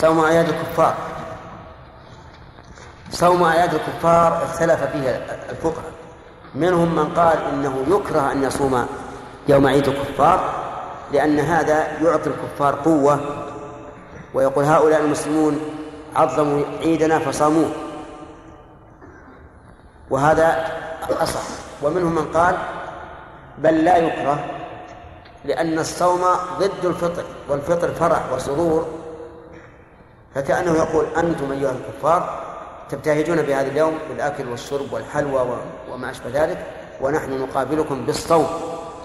صوم أعياد الكفار. صوم أعياد الكفار اختلف فيه الفقهاء. منهم من قال إنه يكره أن يصوم يوم عيد الكفار لأن هذا يعطي الكفار قوة. ويقول هؤلاء المسلمون عظموا عيدنا فصاموه. وهذا أصح. ومنهم من قال بل لا يكره لأن الصوم ضد الفطر والفطر فرح وسرور. فكأنه يقول أنتم أيها الكفار تبتهجون بهذا اليوم بالأكل والشرب والحلوى وما أشبه ذلك ونحن نقابلكم بالصوم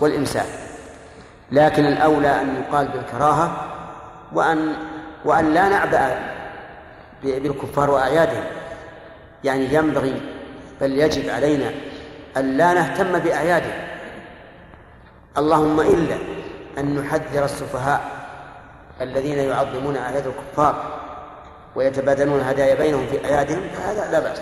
والإمساك. لكن الأولى أن يقال بالكراهة وأن وأن لا نعبأ بالكفار وأعيادهم. يعني ينبغي بل يجب علينا أن لا نهتم بأعيادهم. اللهم إلا أن نحذر السفهاء الذين يعظمون أعياد الكفار ويتبادلون الهدايا بينهم في أعيادهم فهذا لا بأس.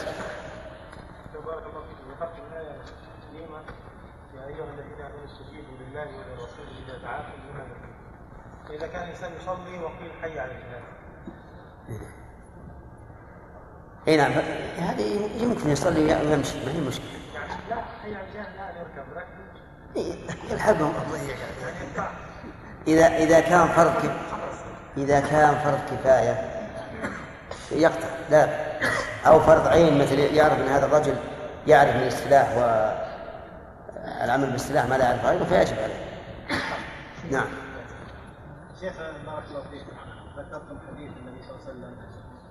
إذا كان الإنسان يصلي وقيل حي على الجهاد اي نعم هذه يمكن يصلي ويمشي ما هي مشكلة. يعني لا حي على الجهاد لا يركب لكن يلحقهم اذا إذا كان فرض إذا كان فرض كفاية يقطع لا. أو فرض عين مثل يعرف أن هذا الرجل يعرف من السلاح والعمل بالسلاح ما لا يعرف غيره فيجب عليه. نعم. شيخ بارك الله فيك. ذكرتم حديث النبي صلى الله عليه وسلم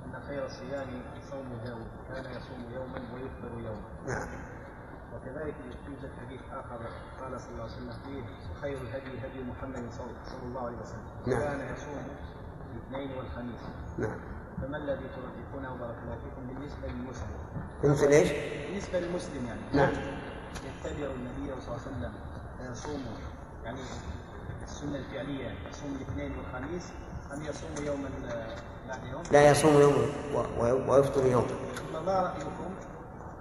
أن خير الصيام صوم داود كان يصوم يوما ويفطر يوما. نعم. وكذلك يوجد حديث آخر قال صلى الله عليه وسلم فيه خير الهدي هدي محمد صلى الله عليه وسلم. نعم. كان يصوم الاثنين والخميس. نعم. فما الذي ترجحونه؟ بارك الله فيكم بالنسبة للمسلم؟ مثل إيش؟ بالنسبة للمسلم يعني. نعم. يتبع النبي صلى الله عليه وسلم فيصوم يعني السنة الفعلية يصوم الاثنين والخميس أم يصوم يوما بعد يوم؟ لا يصوم يوم ويفطر يوم. ثم ما رأيكم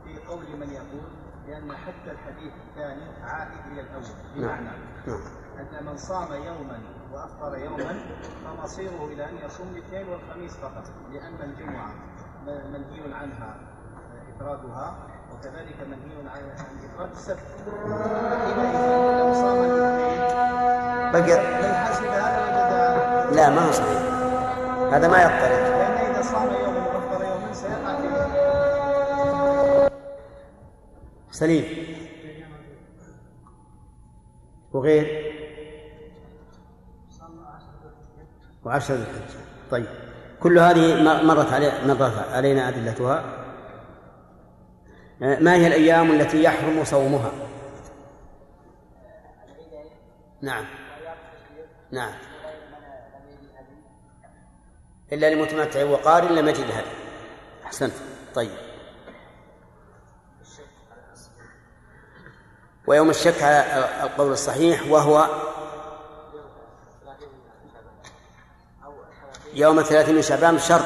في قول من يقول بأن حتى الحديث الثاني عائد إلى الأول؟ بمعنى نعم. أن من صام يوما وأفطر يوما فمصيره إلى أن يصوم الاثنين والخميس فقط لأن الجمعة منهي عنها إفرادها وكذلك منهي عن إفراد السبت. حينئذ لو صام الاثنين بقي لا ما هو صحيح. هذا ما يضطرد لأن إذا صام يوما وأفطر يوما سيقع سليم. وغير؟ وعشر الحج طيب. كل هذه مرت علي مرت علينا أدلتها. ما هي الأيام التي يحرم صومها؟ نعم. نعم. إلا لمتمتع وقارن لم يجد هذا. أحسنت. طيب. ويوم الشك على القول الصحيح وهو يوم الثلاثين من شعبان بشرط.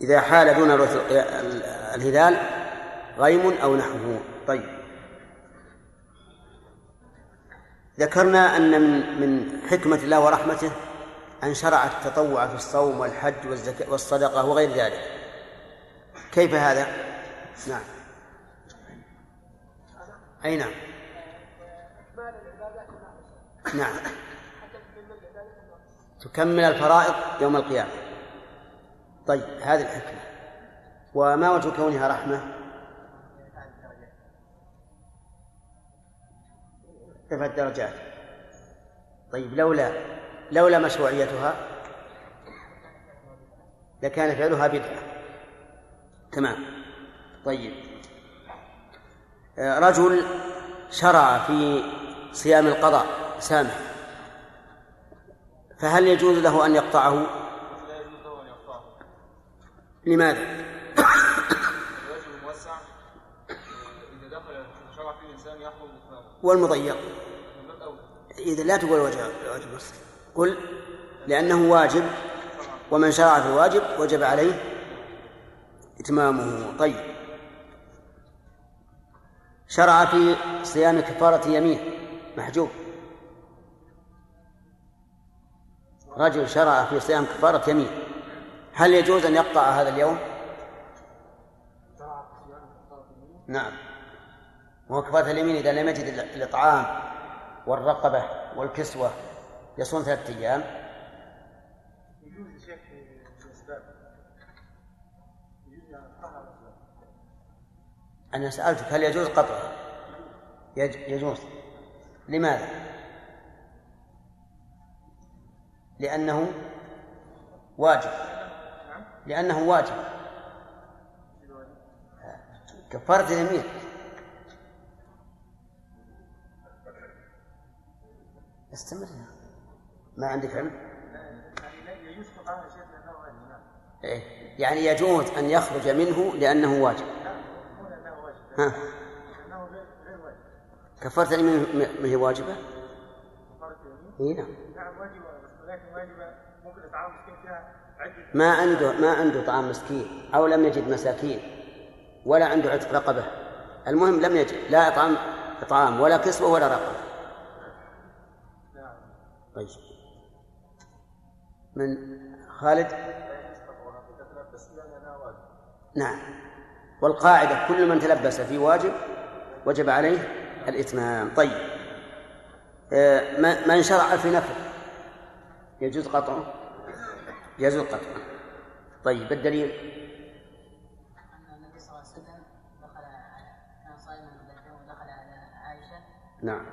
إذا حال دون الهلال غيم أو نحوه. طيب. ذكرنا أن من من حكمة الله ورحمته أن شرع التطوع في الصوم والحج والزكاة والصدقة وغير ذلك. كيف هذا؟ نعم. أي نعم. نعم. تكمل الفرائض يوم القيامة؟ طيب هذه الحكمة. وما وجه كونها رحمة؟ رفع الدرجات. طيب لولا لولا مشروعيتها لكان فعلها بدعة. تمام. طيب. آه، رجل شرع في صيام القضاء سامح. فهل يجوز له أن يقطعه؟ لا يجوز له أن يقطعه لماذا؟ الواجب موسع إذا دخل فيه الإنسان والمضيق. إذا لا تقول واجب واجب قل لأنه واجب ومن شرع في الواجب وجب عليه إتمامه. طيب. شرع في صيام كفارة يمين. محجوب. رجل شرع في صيام كفارة يمين هل يجوز أن يقطع هذا اليوم؟ نعم وهو كفارة اليمين إذا لم يجد الإطعام والرقبة والكسوة يصوم ثلاثة أيام يجوز يا شيخ الأسباب أنا سألتك هل يجوز قطعها؟ يجوز لماذا؟ لأنه واجب. لأنه واجب. كفارة اليمين استمر. ما عندك علم؟ إيه؟ يعني يجوز أن يخرج منه لأنه واجب. ها. كفارة اليمين ما هي واجبة؟ اي نعم. نعم واجبة ما عنده ما عنده طعام مسكين أو لم يجد مساكين ولا عنده عتق رقبة. المهم لم يجد. لا إطعام إطعام ولا كسوة ولا رقبة. طيب. من خالد؟ نعم. والقاعدة كل من تلبس في واجب وجب عليه الإتمام. طيب. آه، من شرع في نفل. يجوز قطعه يجوز قطعه طيب الدليل؟ النبي صلى الله عليه وسلم دخل كان صائما ودخل على عائشة. نعم.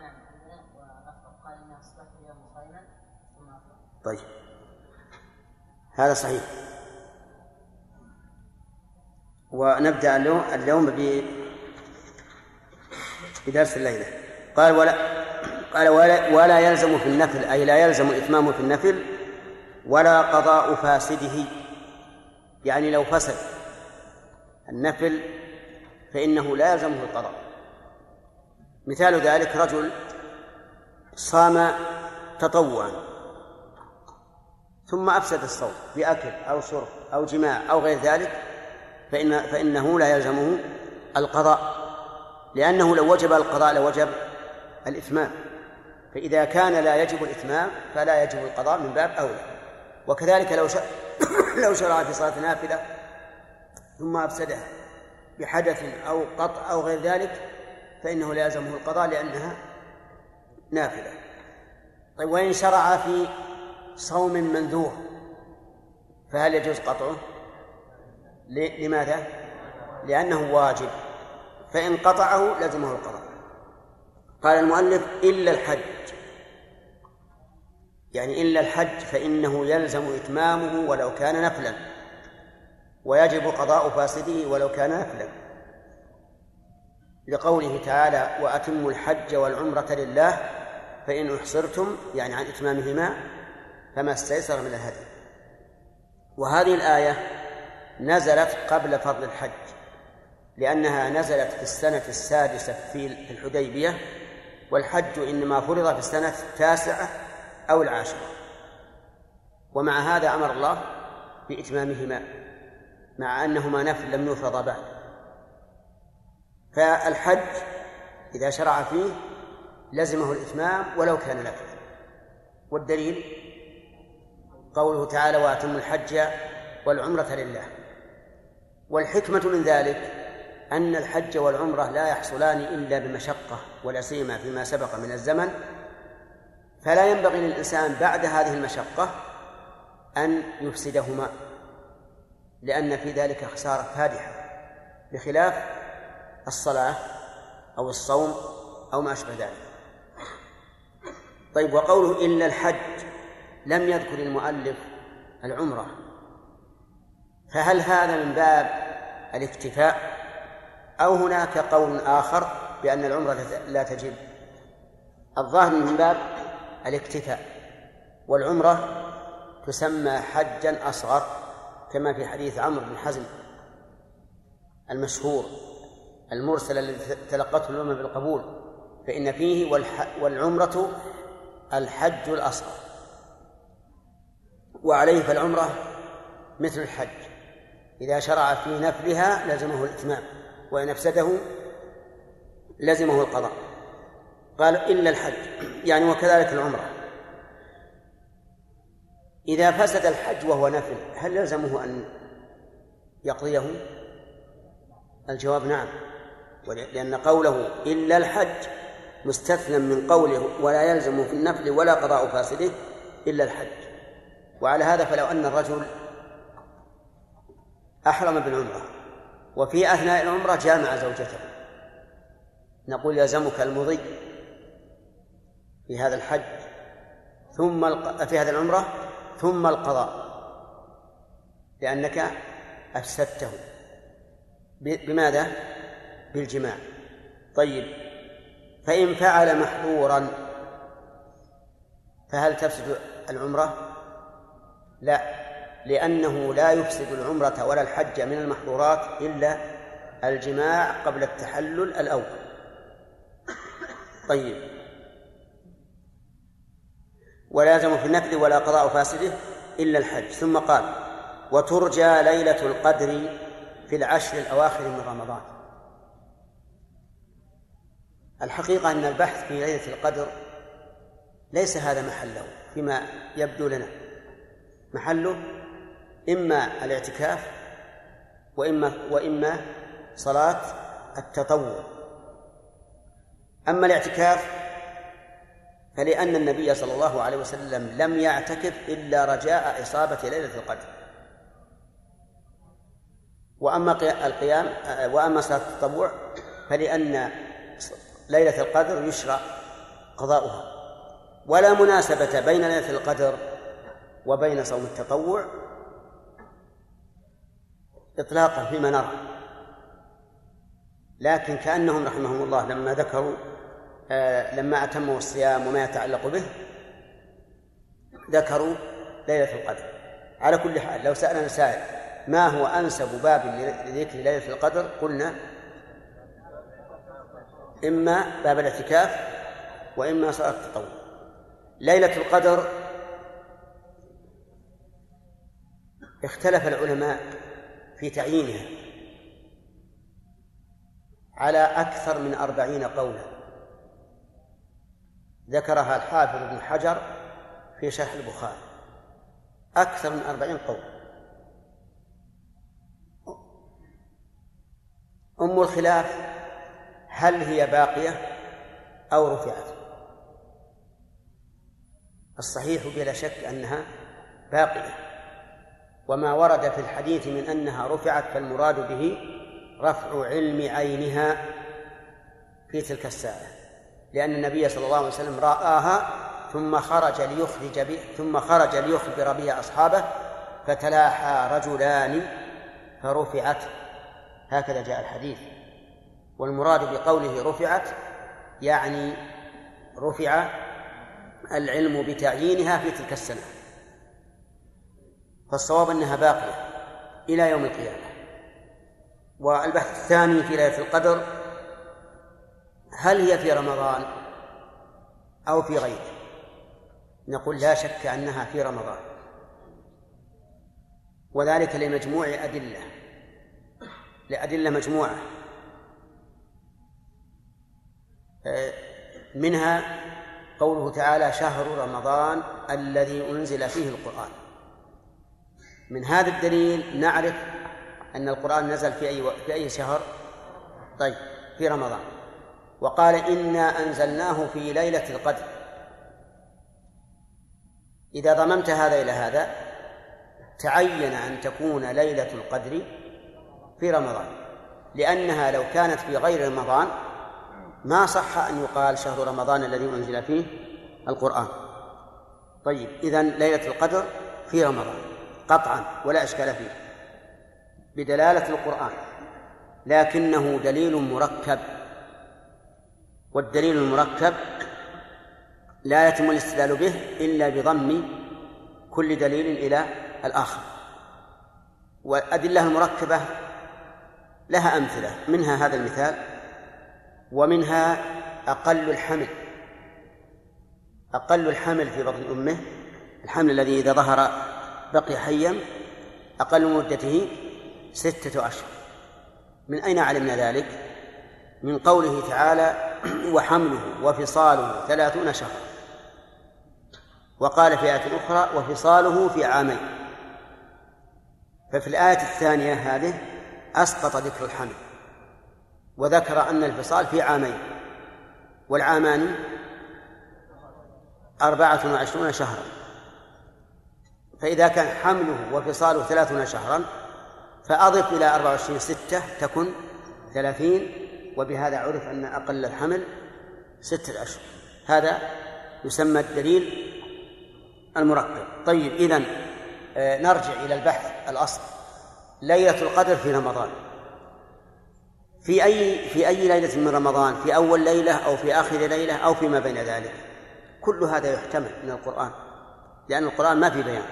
نعم طيب. هذا صحيح. ونبدأ اليوم بدرس الليلة. قال ولا قال ولا, ولا يلزم في النفل أي لا يلزم إتمامه في النفل ولا قضاء فاسده. يعني لو فسد النفل فإنه لا يلزمه القضاء. مثال ذلك رجل صام تطوعا ثم أفسد الصوم بأكل أو شرب أو جماع أو غير ذلك فإن فإنه لا يلزمه القضاء. لأنه لو وجب القضاء لوجب الإتمام. فإذا كان لا يجب الإتمام فلا يجب القضاء من باب أولى. وكذلك لو شرع لو شرع في صلاة نافلة ثم أفسدها بحدث أو قطع أو غير ذلك فإنه لا يلزمه القضاء لأنها نافلة. طيب وإن شرع في صوم منذور فهل يجوز قطعه؟ لماذا؟ لأنه واجب. فإن قطعه لزمه القضاء. قال المؤلف إلا الحج. يعني إلا الحج فإنه يلزم إتمامه ولو كان نفلا ويجب قضاء فاسده ولو كان نفلا لقوله تعالى وأتموا الحج والعمرة لله فإن أحصرتم يعني عن إتمامهما فما استيسر من الهدي. وهذه الآية نزلت قبل فرض الحج لأنها نزلت في السنة السادسة في الحديبية والحج إنما فرض في السنة التاسعة أو العاشرة. ومع هذا أمر الله بإتمامهما مع أنهما نفل لم يفرضا بعد. فالحج إذا شرع فيه لزمه الإتمام ولو كان نفلا والدليل قوله تعالى وأتم الحج والعمرة لله والحكمة من ذلك أن الحج والعمرة لا يحصلان إلا بمشقة ولا سيما فيما سبق من الزمن فلا ينبغي للإنسان بعد هذه المشقة أن يفسدهما لأن في ذلك خسارة فادحة بخلاف الصلاة أو الصوم أو ما أشبه ذلك. طيب وقوله إلا الحج لم يذكر المؤلف العمرة فهل هذا من باب الاكتفاء؟ أو هناك قول آخر بأن العمرة لا تجب. الظاهر من باب الاكتفاء والعمرة تسمى حجا أصغر كما في حديث عمرو بن حزم المشهور المرسل الذي تلقته الأمة بالقبول فإن فيه والعمرة الحج الأصغر. وعليه فالعمرة مثل الحج إذا شرع في نفلها لزمه الإتمام. وإن أفسده لزمه القضاء. قال إلا الحج يعني وكذلك العمرة. إذا فسد الحج وهو نفل هل يلزمه أن يقضيه؟ الجواب نعم. لأن قوله إلا الحج مستثنى من قوله ولا يلزم في النفل ولا قضاء فاسده إلا الحج. وعلى هذا فلو أن الرجل أحرم بالعمرة وفي أثناء العمرة جامع زوجته نقول يلزمك المضي في هذا الحج ثم في هذه العمرة ثم القضاء لأنك أفسدته بماذا؟ بالجماع طيب فإن فعل محظورا فهل تفسد العمرة؟ لا لأنه لا يفسد العمرة ولا الحج من المحظورات إلا الجماع قبل التحلل الأول. طيب. ولا يلزم في النفل ولا قضاء فاسده إلا الحج. ثم قال وترجى ليلة القدر في العشر الأواخر من رمضان. الحقيقة أن البحث في ليلة القدر ليس هذا محله فيما يبدو لنا. محله إما الاعتكاف وإما وإما صلاة التطوع. أما الاعتكاف فلأن النبي صلى الله عليه وسلم لم يعتكف إلا رجاء إصابة ليلة القدر. وأما القيام وأما صلاة التطوع فلأن ليلة القدر يشرع قضاؤها. ولا مناسبة بين ليلة القدر وبين صوم التطوع إطلاقا فيما نرى لكن كأنهم رحمهم الله لما ذكروا آه لما أتموا الصيام وما يتعلق به ذكروا ليلة القدر. على كل حال لو سألنا سائل ما هو أنسب باب لذكر ليلة القدر؟ قلنا إما باب الاعتكاف وإما صلاة التطوع. ليلة القدر اختلف العلماء في تعيينها على أكثر من أربعين قولا. ذكرها الحافظ ابن حجر في شرح البخاري. أكثر من أربعين قول. أم الخلاف هل هي باقية أو رفعت؟ الصحيح بلا شك أنها باقية. وما ورد في الحديث من أنها رفعت فالمراد به رفع علم عينها في تلك الساعة لأن النبي صلى الله عليه وسلم رآها ثم خرج ليخرج به ثم خرج ليخبر بها أصحابه فتلاحى رجلان فرفعت. هكذا جاء الحديث. والمراد بقوله رفعت يعني رفع العلم بتعيينها في تلك السنة. فالصواب أنها باقية إلى يوم القيامة. والبحث الثاني في ليلة القدر هل هي في رمضان أو في غيره؟ نقول لا شك أنها في رمضان. وذلك لمجموع أدلة لأدلة مجموعة. منها قوله تعالى شهر رمضان الذي أنزل فيه القرآن. من هذا الدليل نعرف أن القرآن نزل في أي في أي شهر؟ طيب في رمضان. وقال إنا أنزلناه في ليلة القدر. إذا ضممت هذا إلى هذا تعين أن تكون ليلة القدر في رمضان. لأنها لو كانت في غير رمضان ما صح أن يقال شهر رمضان الذي أنزل فيه القرآن. طيب إذا ليلة القدر في رمضان. قطعا ولا إشكال فيه. بدلالة القرآن. لكنه دليل مركب. والدليل المركب لا يتم الاستدلال به إلا بضم كل دليل إلى الآخر. والأدلة المركبة لها أمثلة. منها هذا المثال ومنها أقل الحمل. أقل الحمل في بطن أمه. الحمل الذي إذا ظهر بقي حيا أقل مدته ستة أشهر. من أين علمنا ذلك؟ من قوله تعالى وحمله وفصاله ثلاثون شهرا. وقال في آية أخرى وفصاله في عامين. ففي الآية الثانية هذه أسقط ذكر الحمل وذكر أن الفصال في عامين والعامان أربعة وعشرون شهرا. فإذا كان حمله وفصاله ثلاثون شهرا فأضف إلى أربعة وعشرين ستة تكن ثلاثين وبهذا عرف أن أقل الحمل ستة أشهر هذا يسمى الدليل المركب طيب إذن آه، نرجع إلى البحث الأصل. ليلة القدر في رمضان. في أي في أي ليلة من رمضان؟ في أول ليلة أو في آخر ليلة أو فيما بين ذلك؟ كل هذا يحتمل من القرآن لأن القرآن ما في بيان.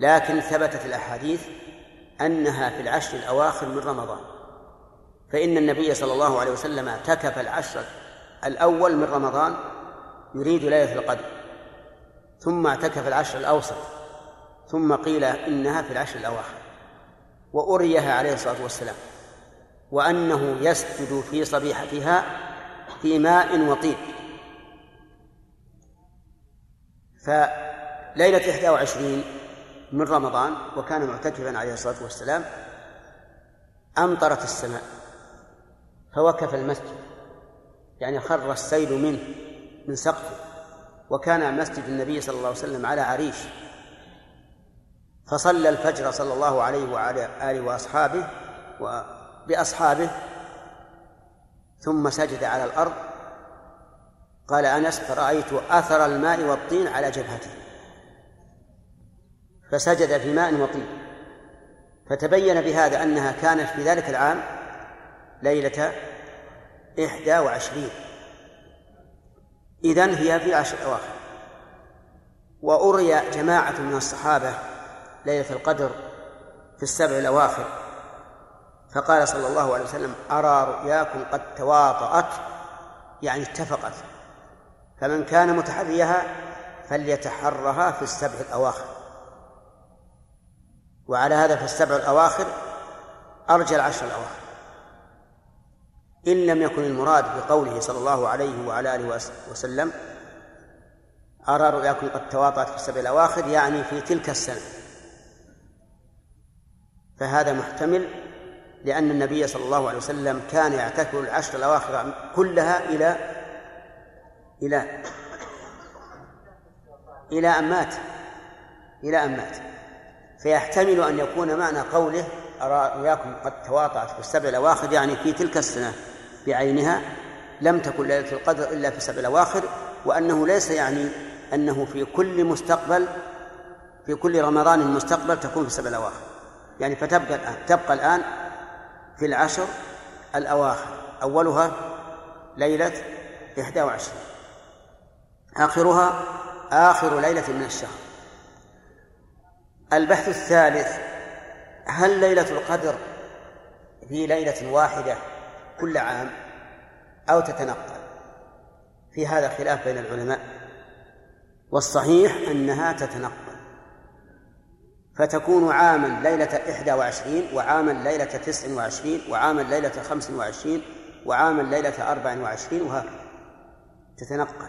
لكن ثبتت الأحاديث أنها في العشر الأواخر من رمضان. فإن النبي صلى الله عليه وسلم اعتكف العشر الأول من رمضان يريد ليلة القدر. ثم اعتكف العشر الأوسط. ثم قيل إنها في العشر الأواخر. وأريها عليه الصلاة والسلام. وأنه يسجد في صبيحتها في ماء وطين فليلة إحدى وعشرين من رمضان وكان معتكفا عليه الصلاة والسلام أمطرت السماء فوقف المسجد يعني خر السيل منه من سقفه وكان مسجد النبي صلى الله عليه وسلم على عريش. فصلى الفجر صلى الله عليه وعلى آله وأصحابه وبأصحابه ثم سجد على الأرض. قال أنس فرأيت أثر الماء والطين على جبهته. فسجد في ماء وطين. فتبين بهذا أنها كانت في ذلك العام ليلة إحدى وعشرين. إذن هي في عشر أواخر. وأري جماعة من الصحابة ليلة القدر في السبع الأواخر. فقال صلى الله عليه وسلم أرى رؤياكم قد تواطأت. يعني اتفقت. فمن كان متحريها فليتحرها في السبع الأواخر. وعلى هذا فالسبع الأواخر أرجى العشر الأواخر. إن لم يكن المراد بقوله صلى الله عليه وعلى آله وسلم أرى رؤياكم قد تواطأت في السبع الأواخر يعني في تلك السنة. فهذا محتمل لأن النبي صلى الله عليه وسلم كان يعتكف العشر الأواخر كلها إلى إلى إلى أن مات إلى أن مات. فيحتمل أن يكون معنى قوله أرى رؤياكم قد تواطأت في السبع الأواخر يعني في تلك السنة بعينها لم تكن ليلة القدر إلا في السبع الأواخر وأنه ليس يعني أنه في كل مستقبل في كل رمضان مستقبل تكون في السبع الأواخر. يعني فتبقى الآن تبقى الآن في العشر الأواخر. أولها ليلة إحدى وعشرين آخرها آخر ليلة من الشهر. البحث الثالث هل ليلة القدر في ليلة واحدة كل عام؟ أو تتنقل؟ في هذا خلاف بين العلماء. والصحيح أنها تتنقل. فتكون عاما ليلة إحدى وعشرين وعاما ليلة تسع وعشرين وعاما ليلة خمس وعشرين وعاما ليلة أربع وعشرين وهكذا. تتنقل.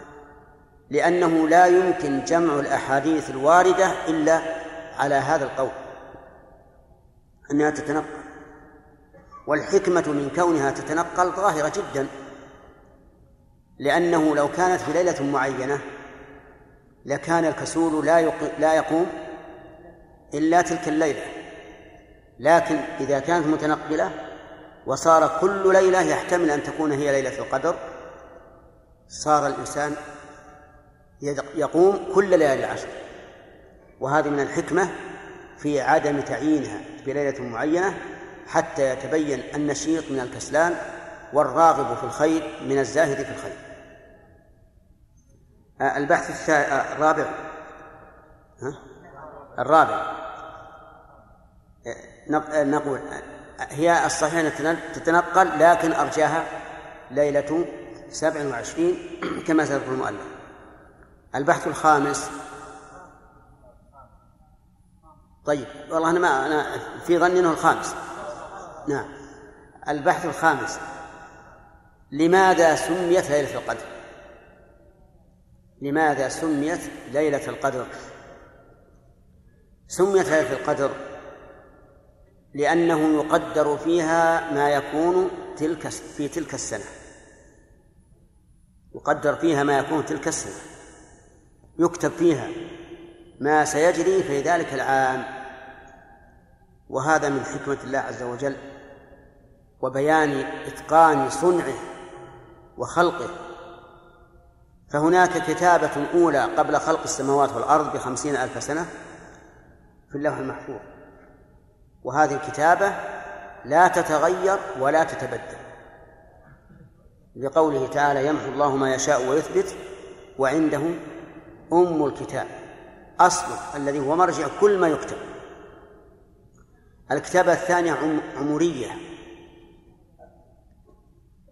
لأنه لا يمكن جمع الأحاديث الواردة إلا على هذا القول أنها تتنقل. والحكمة من كونها تتنقل ظاهرة جدا لأنه لو كانت في ليلة معينة لكان الكسول لا لا يقوم إلا تلك الليلة. لكن إذا كانت متنقلة وصار كل ليلة يحتمل أن تكون هي ليلة القدر صار الإنسان يقوم كل ليالي العشر وهذه من الحكمة في عدم تعيينها بليلة معينة حتى يتبين النشيط من الكسلان والراغب في الخير من الزاهد في الخير. آه، البحث آه، الرابع. ها؟ الرابع. آه، نقول هي الصحيح تتنقل لكن أرجاها ليلة سبع وعشرين كما سيذكر المؤلف. البحث الخامس. طيب والله أنا ما أنا في ظني أنه الخامس. نعم. البحث الخامس. لماذا سميت ليلة القدر؟ لماذا سميت ليلة القدر؟ سميت ليلة القدر لأنه يقدر فيها ما يكون تلك في تلك السنة. يقدر فيها ما يكون تلك السنة. يكتب فيها. ما سيجري في ذلك العام. وهذا من حكمة الله عز وجل وبيان إتقان صنعه وخلقه. فهناك كتابة أولى قبل خلق السماوات والأرض بخمسين ألف سنة في اللوح المحفوظ. وهذه الكتابة لا تتغير ولا تتبدل. لقوله تعالى يمحو الله ما يشاء ويثبت وعنده أم الكتاب. أصله الذي هو مرجع كل ما يكتب. الكتابة الثانية عمرية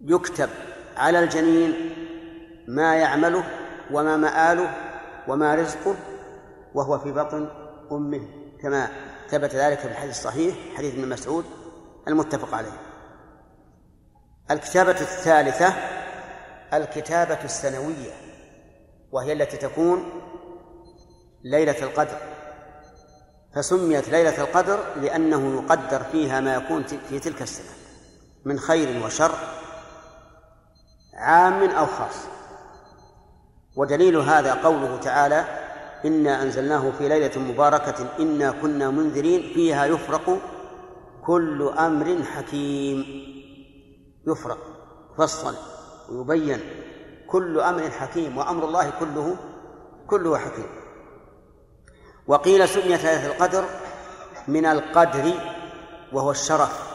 يكتب على الجنين ما يعمله وما مآله وما رزقه وهو في بطن أمه كما ثبت ذلك في الحديث الصحيح حديث ابن مسعود المتفق عليه. الكتابة الثالثة الكتابة السنوية وهي التي تكون ليلة القدر. فسميت ليلة القدر لأنه يقدر فيها ما يكون في تلك السنة من خير وشر عام أو خاص. ودليل هذا قوله تعالى إنا أنزلناه في ليلة مباركة إنا كنا منذرين فيها يفرق كل أمر حكيم. يفرق يفصل ويبين كل أمر حكيم وأمر الله كله كله حكيم. وقيل سميت ليلة القدر من القدر وهو الشرف.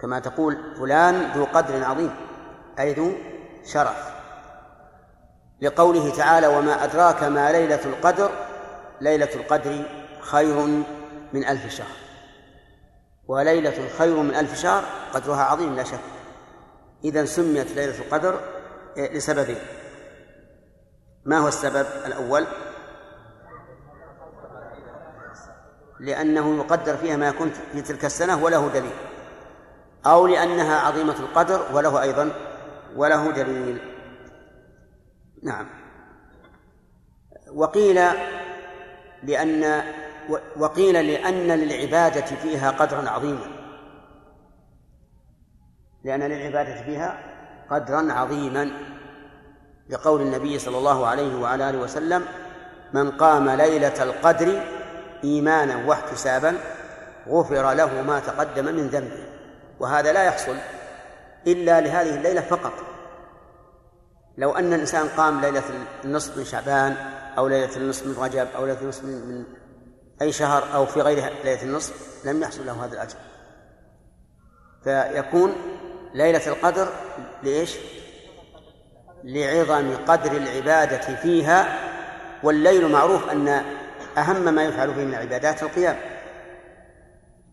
كما تقول فلان ذو قدر عظيم أي ذو شرف. لقوله تعالى وما أدراك ما ليلة القدر ليلة القدر خير من ألف شهر. وليلة خير من ألف شهر قدرها عظيم لا شك. إذا سميت ليلة القدر لسببين. ما هو السبب الأول؟ لأنه يقدر فيها ما يكون في تلك السنة وله دليل أو لأنها عظيمة القدر وله أيضا وله دليل. نعم. وقيل لأن وقيل لأن للعبادة فيها قدرا عظيما. لأن للعبادة فيها قدرا عظيما. لقول النبي صلى الله عليه وعلى آله وسلم من قام ليلة القدر إيمانا واحتسابا غفر له ما تقدم من ذنبه. وهذا لا يحصل إلا لهذه الليلة فقط. لو أن الإنسان قام ليلة النصف من شعبان أو ليلة النصف من رجب أو ليلة النصف من أي شهر أو في غير ليلة النصف لم يحصل له هذا الأجر. فيكون ليلة القدر لإيش؟ لعظم قدر العبادة فيها والليل معروف أن أهم ما يفعل فيه من العبادات القيام.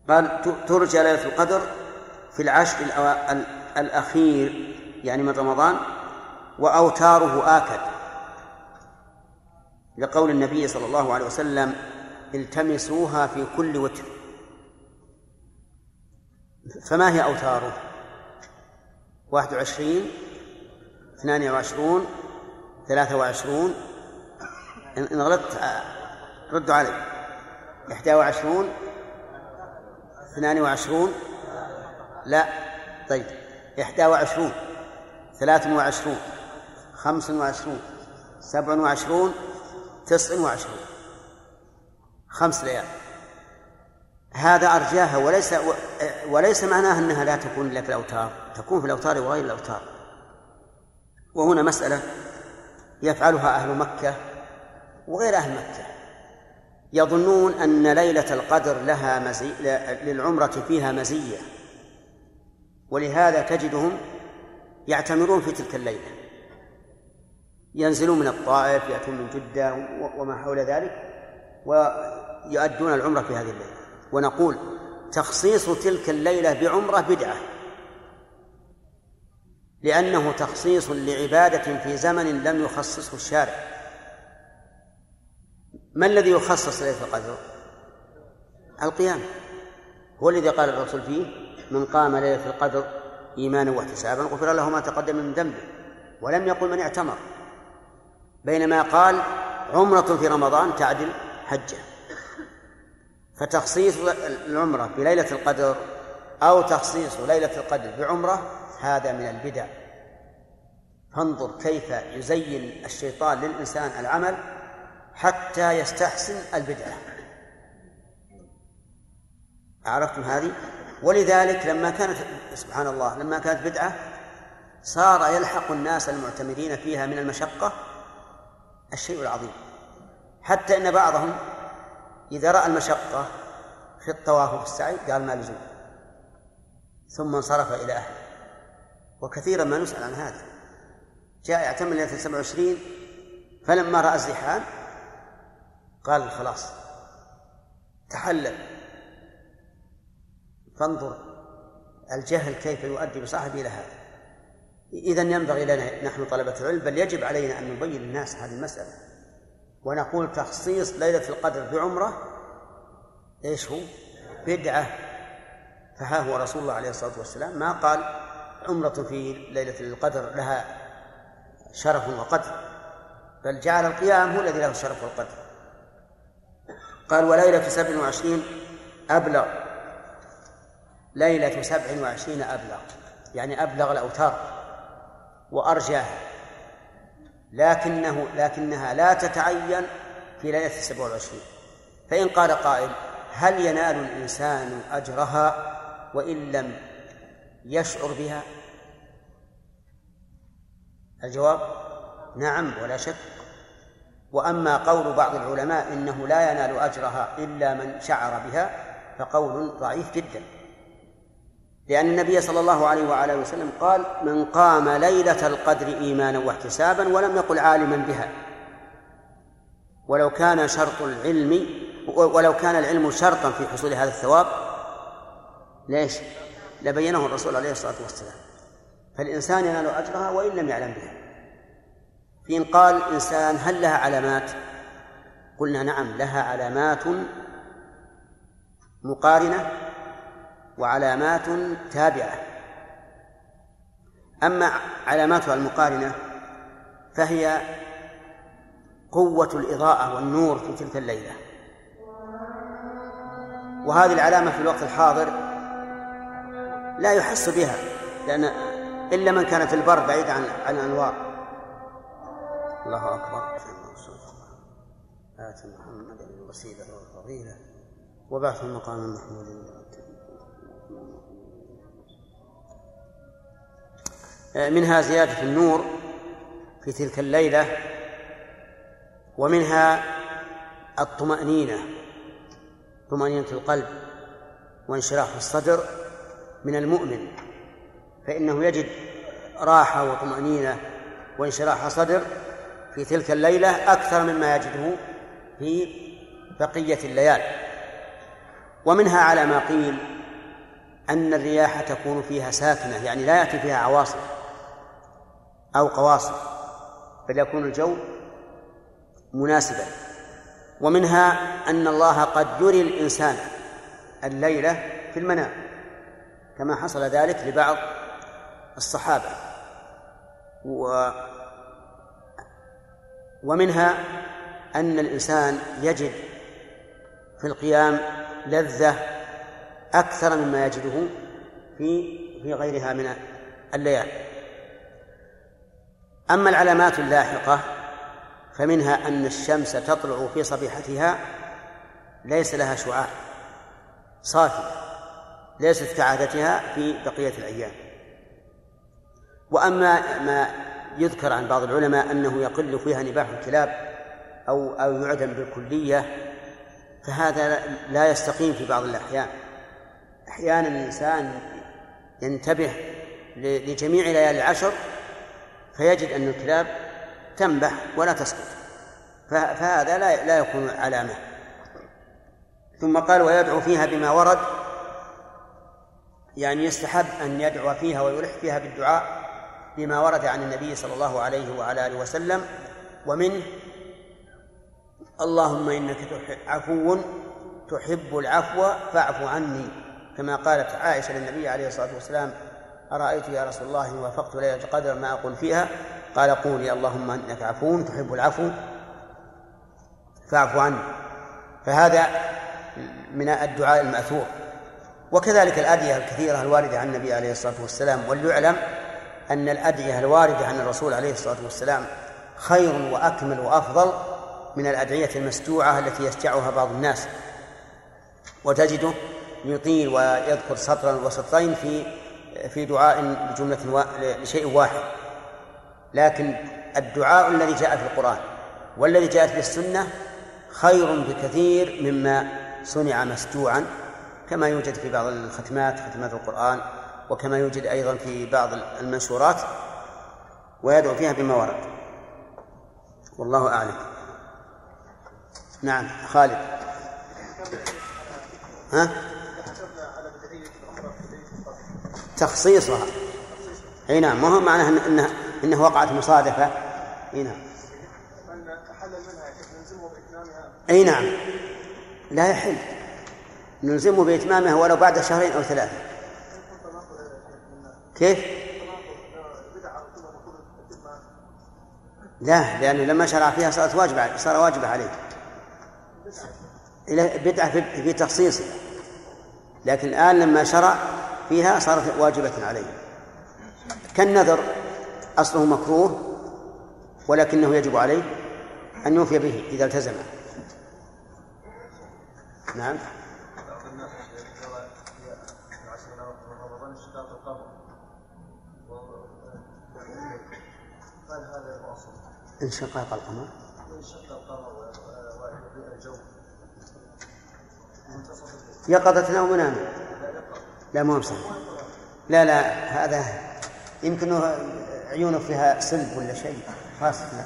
قال ترجى ليلة القدر في العشر الأخير يعني من رمضان وأوتاره آكد. لقول النبي صلى الله عليه وسلم التمسوها في كل وتر. فما هي أوتاره؟ واحد وعشرين اثنان وعشرون ثلاثة وعشرون. إن غلطت ردوا علي. إحدى وعشرون اثنان وعشرون لا طيب إحدى وعشرون ثلاث وعشرون خمس وعشرون سبع وعشرون تسع وعشرون. خمس ليال. هذا أرجاها وليس وليس معناه أنها لا تكون إلا في الأوتار. تكون في الأوتار وغير الأوتار. وهنا مسألة يفعلها أهل مكة وغير أهل مكة. يظنون أن ليلة القدر لها مزي... للعمرة فيها مزية. ولهذا تجدهم يعتمرون في تلك الليلة. ينزلون من الطائف يأتون من جدة وما حول ذلك ويؤدون العمرة في هذه الليلة. ونقول تخصيص تلك الليلة بعمرة بدعة. لأنه تخصيص لعبادة في زمن لم يخصصه الشارع. ما الذي يخصص ليلة القدر؟ القيام هو الذي قال الرسول فيه من قام ليلة القدر إيمانا واحتسابا غفر له ما تقدم من ذنبه ولم يقل من اعتمر. بينما قال عمرة في رمضان تعدل حجة. فتخصيص العمرة بليلة القدر أو تخصيص ليلة القدر بعمرة هذا من البدع. فانظر كيف يزين الشيطان للإنسان العمل حتى يستحسن البدعة. عرفتم هذه؟ ولذلك لما كانت سبحان الله لما كانت بدعة صار يلحق الناس المعتمرين فيها من المشقة الشيء العظيم. حتى إن بعضهم إذا رأى المشقة في الطواف وفي السعي قال ما لزوم ثم انصرف إلى أهله. وكثيرا ما نسأل عن هذا. جاء يعتمر ليلة 27 فلما رأى الزحام قال خلاص تحلل. فانظر الجهل كيف يؤدي بصاحبه إلى هذا. إذا ينبغي لنا نحن طلبة العلم بل يجب علينا أن نبين للناس هذه المسألة. ونقول تخصيص ليلة القدر بعمرة إيش هو؟ بدعة. فها هو رسول الله عليه الصلاة والسلام ما قال عمرة في ليلة القدر لها شرف وقدر بل جعل القيام هو الذي له الشرف والقدر قال وليلة سبع وعشرين أبلغ. ليلة سبع وعشرين أبلغ. يعني أبلغ الأوتار وأرجاها لكنه لكنها لا تتعين في ليلة السبع والعشرين فإن قال قائل هل ينال الإنسان أجرها وإن لم يشعر بها؟ الجواب نعم ولا شك. وأما قول بعض العلماء إنه لا ينال أجرها إلا من شعر بها فقول ضعيف جدا. لأن النبي صلى الله عليه وعلى وسلم قال من قام ليلة القدر إيمانا واحتسابا ولم يقل عالما بها ولو كان شرط العلم ولو كان العلم شرطا في حصول هذا الثواب ليش؟ لبينه الرسول عليه الصلاة والسلام. فالإنسان ينال أجرها وإن لم يعلم بها. فإن قال إنسان هل لها علامات؟ قلنا نعم لها علامات مقارنة وعلامات تابعة. أما علاماتها المقارنة فهي قوة الإضاءة والنور في تلك الليلة. وهذه العلامة في الوقت الحاضر لا يحس بها لأن إلا من كان في البر بعيد عن عن الأنوار. الله أكبر. آت محمد الوسيلة والفضيلة. وبعث المقام المحمود منها زيادة النور في تلك الليلة ومنها الطمأنينة طمأنينة القلب وانشراح الصدر من المؤمن. فإنه يجد راحة وطمأنينة وانشراح صدر في تلك الليلة أكثر مما يجده في بقية الليالي ومنها على ما قيل أن الرياح تكون فيها ساكنة يعني لا يأتي فيها عواصف أو قواصف بل يكون الجو مناسبا. ومنها أن الله قد يري الإنسان الليلة في المنام كما حصل ذلك لبعض الصحابة. و ومنها أن الإنسان يجد في القيام لذة أكثر مما يجده في في غيرها من الليالي أما العلامات اللاحقة فمنها أن الشمس تطلع في صبيحتها ليس لها شعاع صافي ليست كعادتها في بقية الأيام. وأما ما يذكر عن بعض العلماء أنه يقل فيها نباح الكلاب أو أو يعدم بالكلية فهذا لا يستقيم في بعض الأحيان. أحيانا الإنسان ينتبه لجميع ليالي العشر فيجد أن الكلاب تنبح ولا تسقط. فهذا لا لا يكون علامة. ثم قال ويدعو فيها بما ورد. يعني يستحب أن يدعو فيها ويلح فيها بالدعاء بما ورد عن النبي صلى الله عليه وعلى آله وسلم ومنه اللهم إنك عفو تحب العفو فاعف عني. كما قالت عائشة للنبي عليه الصلاة والسلام أرأيت يا رسول الله وافقت ليلة القدر ما أقول فيها؟ قال قولي اللهم إنك عفو تحب العفو فاعف عني. فهذا من الدعاء المأثور. وكذلك الأدعية الكثيرة الواردة عن النبي عليه الصلاة والسلام وليعلم أن الأدعية الواردة عن الرسول عليه الصلاة والسلام خير وأكمل وأفضل من الأدعية المستوعة التي يستعها بعض الناس. وتجده يطيل ويذكر سطرا وسطرين في في دعاء بجملة لشيء واحد. لكن الدعاء الذي جاء في القرآن والذي جاءت في السنة خير بكثير مما صنع مستوعا كما يوجد في بعض الختمات ختمات القرآن. وكما يوجد أيضا في بعض المنشورات ويدعو فيها بما ورد. والله أعلم. نعم خالد. ها؟ تخصيصها. أي نعم ما هو معناه انه انه وقعت مصادفة؟ أي نعم. أي نعم. لا يحل. نلزمه بإتمامها ولو بعد شهرين أو ثلاثة. كيف؟ لا لأنه لما شرع فيها صارت واجبة صار واجبة عليه. بدعة في تخصيصها لكن الآن لما شرع فيها صارت واجبة عليه. كالنذر أصله مكروه ولكنه يجب عليه أن يوفي به إذا التزمه نعم. انشقاق القمر يقظة أو منام لا مو صحيح لا لا هذا يمكن عيونه فيها سلب ولا شيء. خاص لا.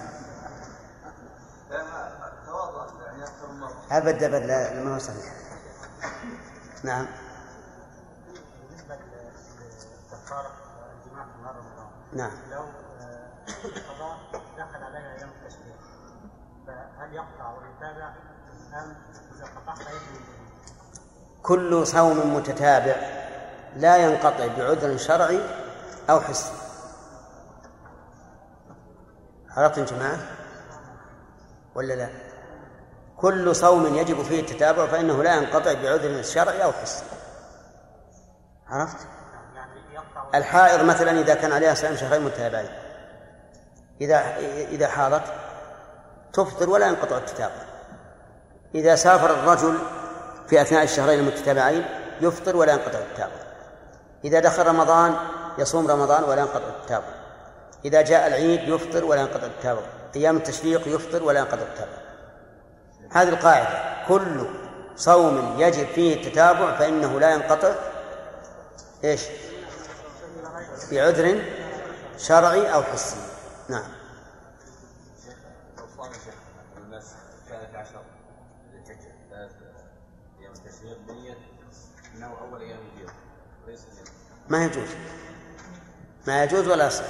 أبد أبد لا ما هو صحيح نعم. نعم لو قضاء دخل عليها يوم التشريق. فهل يقطع ويتابع أم إذا قطعت كل صوم متتابع لا ينقطع بعذر شرعي أو حسي. عرفتم جماعة؟ ولا لا؟ كل صوم يجب فيه التتابع فإنه لا ينقطع بعذر شرعي أو حسي. عرفت؟ الحائض مثلا إذا كان عليها صيام شهرين متتابعين. إذا إذا حاضت تفطر ولا ينقطع التتابع إذا سافر الرجل في أثناء الشهرين المتتابعين يفطر ولا ينقطع التتابع إذا دخل رمضان يصوم رمضان ولا ينقطع التتابع إذا جاء العيد يفطر ولا ينقطع التتابع أيام التشريق يفطر ولا ينقطع التتابع هذه القاعدة. كل صوم يجب فيه التتابع فإنه لا ينقطع. إيش؟ بعذر شرعي أو حسي. نعم. الناس كانت عشر أيام التشريق إنه أول أيام البيض ما يجوز. ما يجوز ولا يصح.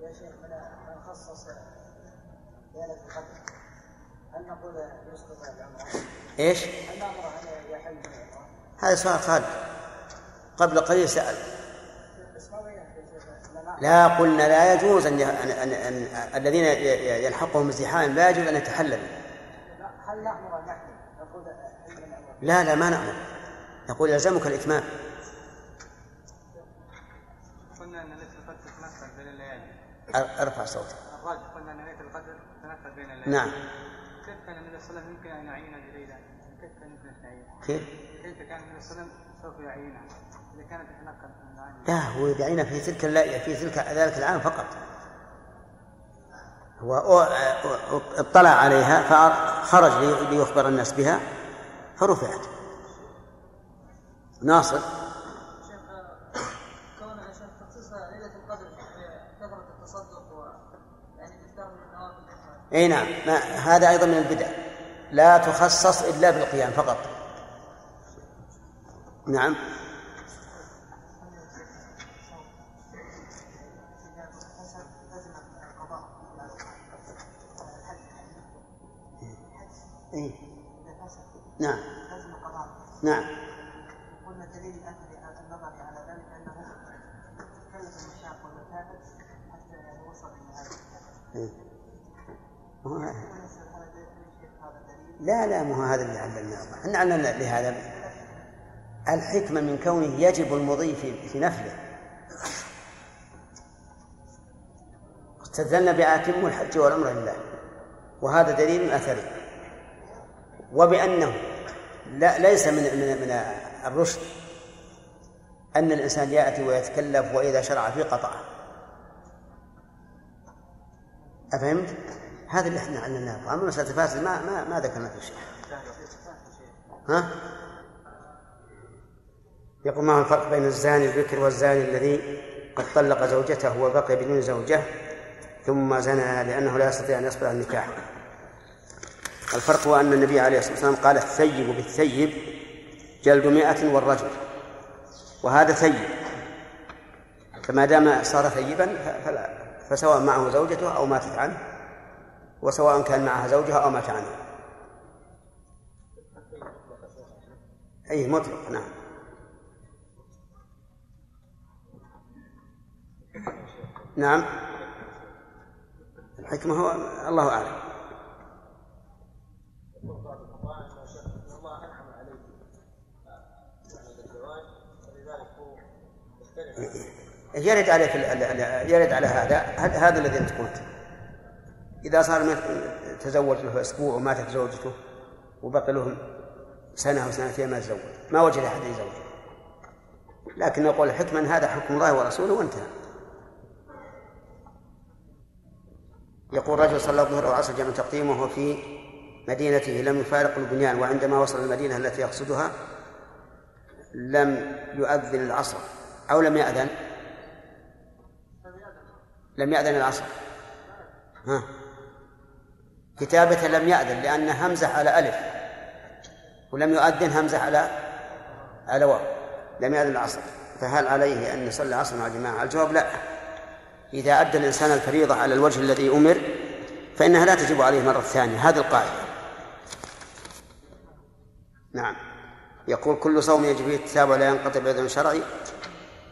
يا شيخ من خصص القدر هل نقول يسقط؟ إيش؟ هل يحل هذا سؤال خالد قبل قليل سأل. لا قلنا لا يجوز أن, أن, أن, أن الذين يلحقهم ازدحام لا يجوز أن يتحللوا هل نأمر لا لا ما نأمر. نقول يلزمك الإتمام. قلنا أن ليلة القدر تتنفذ بين الليالي. أرفع صوتك. الراجح قلنا أن ليلة القدر تتنفذ بين الليالي. نعم. كيف كان النبي صلى الله عليه وسلم يمكن أن يعين بليلة كيف كان يمكن أن يعين؟ كيف؟ كيف كان النبي صلى الله عليه وسلم سوف يعينها إذا كانت تتنقل لا هو يدعينا في تلك في تلك ذلك العام فقط. هو اطلع عليها فخرج ليخبر الناس بها فرفعت. ناصر. أي نعم. ما هذا أيضا من البدع. لا تخصص إلا بالقيام فقط. نعم. إيه؟ نعم. نعم. قلنا الدليل الأثري النظري على ذلك أنه تكلف المشاق والمتابع حتى وصل إلى هذا إيه. لا لا مو هذا اللي علمناه. إحنا علمنا لهذا. الحكمة من كونه يجب المضي في, في نفله. استدللنا بأتم الحج والعمرة لله. وهذا دليل أثري. وبأنه لا ليس من من من الرشد أن الإنسان يأتي ويتكلف وإذا شرع في قطعه أفهمت؟ هذا اللي إحنا علمناه أما مسألة الفاسد ما ما ما ذكرنا في شيء ها؟ يقول ما هو الفرق بين الزاني البكر والزاني الذي قد طلق زوجته وبقي بدون زوجة ثم زنى لأنه لا يستطيع أن يصبر على النكاح الفرق هو أن النبي عليه الصلاة والسلام قال الثيب بالثيب جلد مئة والرجل وهذا ثيب. فما دام صار ثيبا فلا فسواء معه زوجته أو ماتت عنه وسواء كان معها زوجها أو مات عنه. أي مطلق نعم. نعم. الحكمة هو الله أعلم. يرد عليك يرد على هذا. هذا الذي أنت قلت. إذا صار تزوج له أسبوع وماتت زوجته وبقي له سنة أو سنتين ما تزوج. ما وجد أحد يزوجه. لكن نقول الحكمة هذا حكم الله ورسوله وانتهى. يقول رجل صلى الظهر والعصر جمع تقديمه وهو في مدينته لم يفارق البنيان وعندما وصل المدينة التي يقصدها لم يؤذن العصر. أو لم يأذن؟ لم يأذن العصر. ها. كتابة لم يأذن لأن همزة على ألف. ولم يؤذن همزة على على واو. لم يأذن العصر. فهل عليه أن يصلي العصر مع الجماعة؟ الجواب لا. إذا أدى الإنسان الفريضة على الوجه الذي أمر فإنها لا تجب عليه مرة ثانية. هذه القاعدة. نعم. يقول كل صوم يجب فيه التتابع ولا ينقطع بإذن شرعي.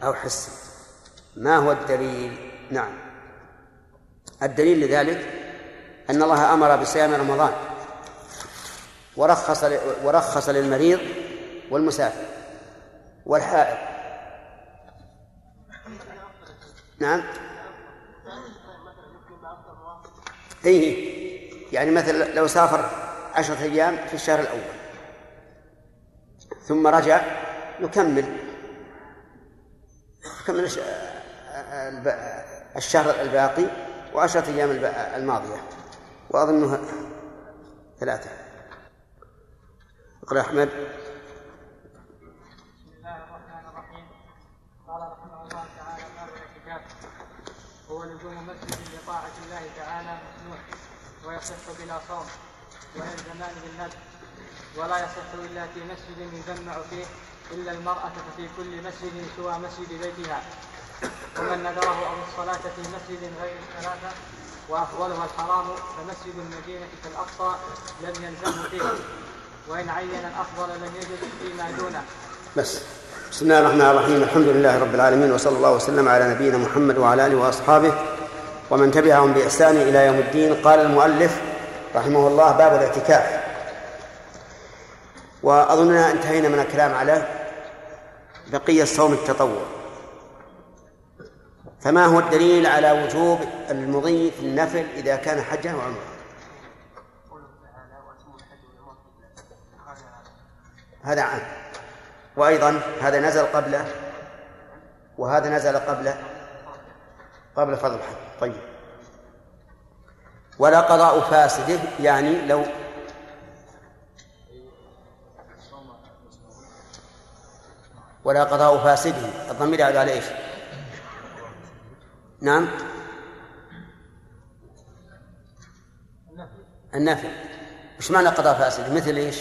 أو حسي ما هو الدليل؟ نعم. الدليل لذلك أن الله أمر بصيام رمضان. ورخص ورخص للمريض والمسافر والحائض. نعم. إيه. يعني مثلا لو سافر عشرة أيام في الشهر الأول. ثم رجع نكمل نكمل الشهر الباقي وعشرة أيام الماضية. وأظنها ثلاثة. اقرأ أحمد. بسم الله الرحمن الرحيم. قال رحمه الله تعالى باب الاعتكاف هو لزوم مسجد لطاعة الله تعالى مسموح ويصح بلا صوم ويلزمان بالندب ولا يصح إلا في مسجد يجمع فيه إلا المرأة ففي كل مسجد سوى مسجد بيتها. ومن نذره أو الصلاة في مسجد غير الثلاثة وأفضلها الحرام فمسجد المدينة كالأقصى لم يلزمه فيه. وإن عين الأفضل لم يجد فيما دونه. بس. بسم الله الرحمن الرحيم. الحمد لله رب العالمين وصلى الله وسلم على نبينا محمد وعلى آله وأصحابه ومن تبعهم بإحسان إلى يوم الدين. قال المؤلف رحمه الله باب الاعتكاف. وأظننا انتهينا من الكلام على بقية صوم التطوع. فما هو الدليل على وجوب المضي في النفل إذا كان حجا وعمرة هذا عام. وأيضا هذا نزل قبله وهذا نزل قبله قبل فرض الحج. طيب. ولا قضاء فاسده يعني لو ولا قضاء فاسده. الضمير يعود على إيش؟ نعم. النفي. وش معنى قضاء فاسد مثل إيش؟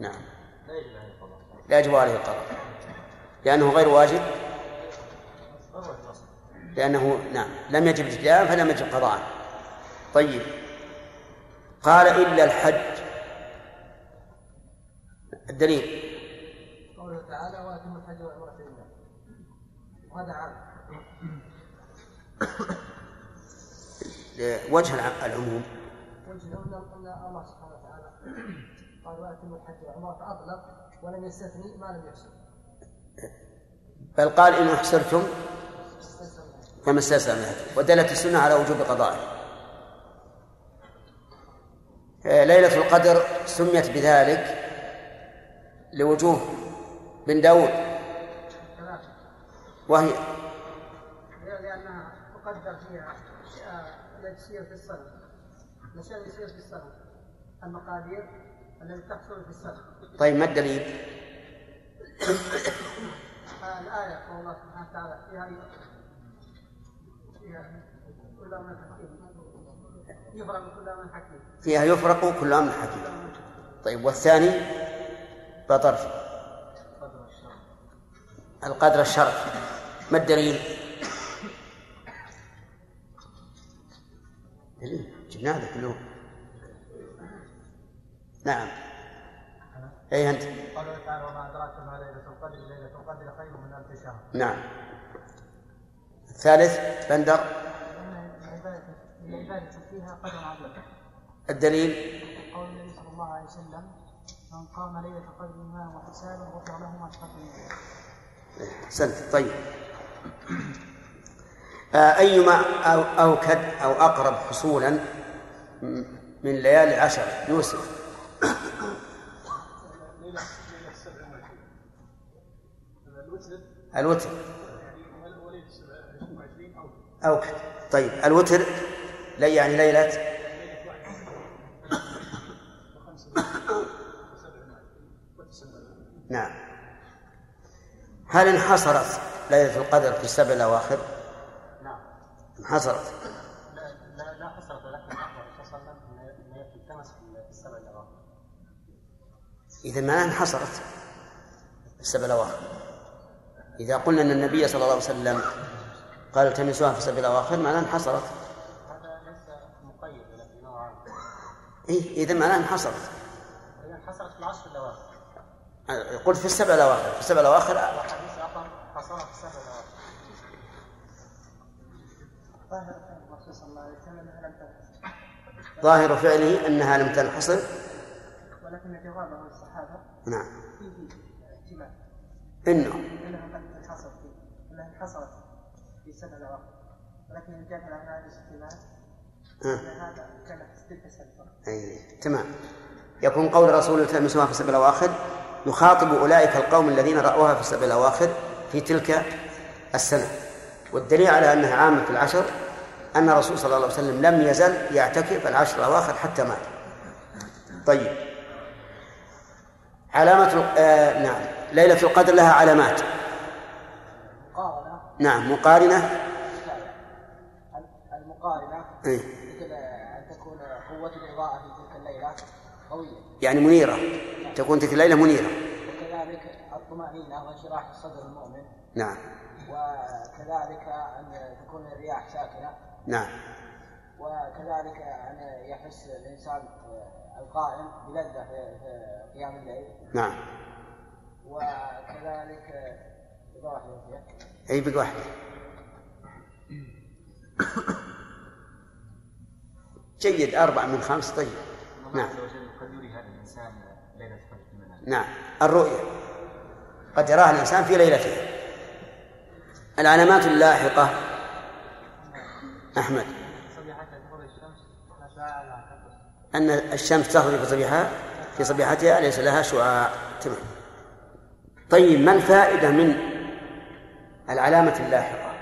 نعم. لا يجب عليه القضاء. لأنه غير واجب؟ لأنه نعم. لم يجب ابتداء فلم يجب قضاء طيب. قال إلا الحج. الدليل. تعالى واتم الحج والعمرة لله وهذا عام. وجه الع- العموم. وجه ان ان الله سبحانه وتعالى قال واتم الحج والعمرة فاطلق ولم يستثني ما لم يحصل. بل قال أحسرتم استثنى فما استيسر من الهدي ودلت السنة على وجوب قضائه. آه، ليلة القدر سميت بذلك. لوجوه بن داود. وهي لأنها تقدر فيها الأشياء التي تصير في الأشياء التي تصير في السنة المقادير التي تحصل في السنة طيب ما الدليل؟ الآية قول الله سبحانه وتعالى فيها فيها كل أمر حكيم. يفرق كل أمر حكيم. فيها يفرق كل أمر حكيم. طيب والثاني؟ بطرف القدر الشرعي. ما الدليل؟ دليل. جبنا هذا كله. نعم. أي أنت؟ قوله تعالى وما ادراك ما ليله القدر ليله القدر خير من الف شهر نعم. الثالث بندر. الدليل؟ قول النبي صلى الله عليه وسلم من قام ليلة القدر إيمانا واحتسابا غفر له ما تقدم أحسنت. طيب. آه، أيما أو أوكد أو أقرب حصولا من ليالي العشر يوسف. ليله ليله 27 الوتر. الوتر وليله 27 أو أوكد. طيب. الوتر لي يعني ليلة نعم. هل انحصرت ليلة القدر في السبع الأواخر؟ نعم. انحصرت. لا لا لا حصرت ولكن إن تلتمس في السبع الأواخر. إذا ما انحصرت السبع الأواخر. إذا قلنا أن النبي صلى الله عليه وسلم قال التمسوها في السبع الأواخر معناه انحصرت. هذا ليس مقيد ولكن إيه إذا معناه انحصرت. إذا انحصرت في العشر الأواخر. قلت في السبع الأواخر في السبع الأواخر. وحديث اخر حصرها في السبع الاواخر ظاهر تنحصر فعله أنها لم تنحصر. ولكن جوابه الصحابة نعم. فيه احتمال إنه. أنها قد انحصرت فيه أنها انحصرت في سبع الأواخر ولكن الجابر عن هذا الاحتمال هذا كانت تلك السنة أي تمام يكون قول الرسول التمسوها في السبع الأواخر يخاطب أولئك القوم الذين رأوها في السبع الأواخر في تلك السنة. والدليل على أنها عامة في العشر أن الرسول صلى الله عليه وسلم لم يزل يعتكف العشر الأواخر حتى مات. طيب. علامة آه نعم. ليلة القدر لها علامات. مقارنة نعم مقارنة. المقارنة إيه. مثل أن تكون قوة الإضاءة في تلك الليلة قوية. يعني منيرة. تكون تلك الليلة منيرة. وكذلك الطمأنينة وانشراح الصدر المؤمن. نعم. وكذلك أن تكون الرياح ساكنة. نعم. وكذلك أن يحس الإنسان القائم بلذة في في قيام الليل. نعم. وكذلك أي بقى واحدة جيد. أربعة من خمس طيب. نعم عز وجل قد يري هذا الانسان ليله القدر في المنام نعم. الرؤية قد يراها الإنسان في ليلتها العلامات اللاحقة. أحمد. أن الشمس تخرج في صبيحها في صبيحتها ليس لها شعاع. تمام. طيب ما الفائدة من العلامة اللاحقة؟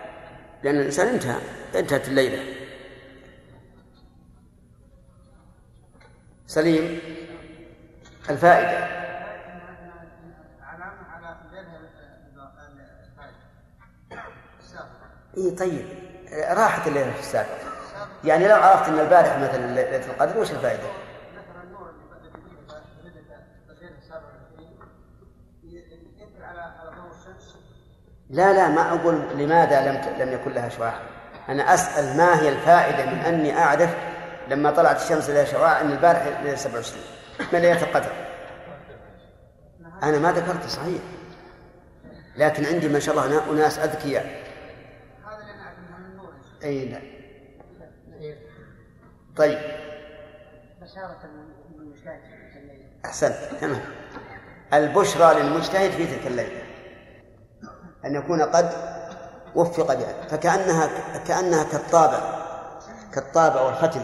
لأن الإنسان انتهى. انتهت الليلة. سليم. الفائدة علامه على غيرها السابقه اي طيب. راحت الليلة في السابق يعني لو عرفت إن البارحة مثلا ليلة القدر وش الفائدة؟ لا لا ما أقول لماذا لم لم يكن لها شعاع أنا أسأل ما هي الفائدة من أني أعرف لما طلعت الشمس لها شعاع إن البارحة ليلة 27 من ليلة القدر. أنا ما ذكرت صحيح. لكن عندي ما شاء الله اللي نعلمه أي لا. طيب. بشارة المجتهد في تلك الليلة. أحسنت. تمام. البشرى للمجتهد في تلك الليلة. أن يكون قد وفق بها. فكأنها كأنها كالطابع. كالطابع والختم.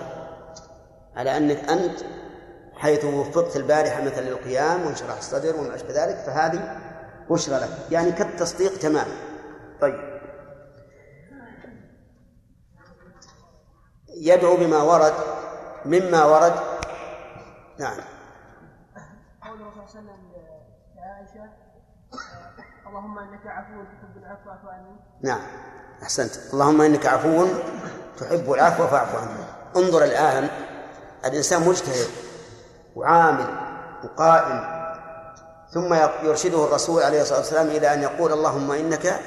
على أنك أنت حيث وفقت البارحة مثلا للقيام وانشراح الصدر وما أشبه ذلك فهذه بشرى لك. يعني كالتصديق تماما. طيب. يدعو بما ورد مما ورد. نعم. قول الرسول صلى الله عليه وسلم لعائشة اللهم إنك عفو تحب العفو فاعف عني. نعم. أحسنت. اللهم إنك عفو تحب العفو فاعف عني. انظر الآن الإنسان مجتهد وعامل وقائم ثم يرشده الرسول عليه الصلاة والسلام إلى أن يقول اللهم إنك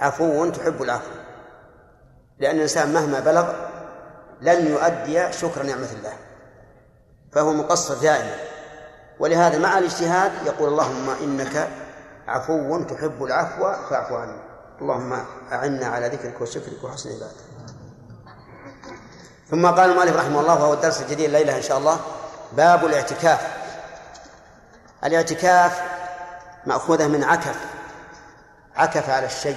عفو تحب العفو. لأن الإنسان مهما بلغ لن يؤدي شكر نعمة الله. فهو مقصر دائما. ولهذا مع الاجتهاد يقول اللهم إنك عفو تحب العفو فاعف عني. اللهم أعنا على ذكرك وشكرك وحسن عبادتك. ثم قال المؤلف رحمه الله وهو الدرس الجديد الليلة إن شاء الله باب الاعتكاف. الاعتكاف مأخوذة من عكف عكف على الشيء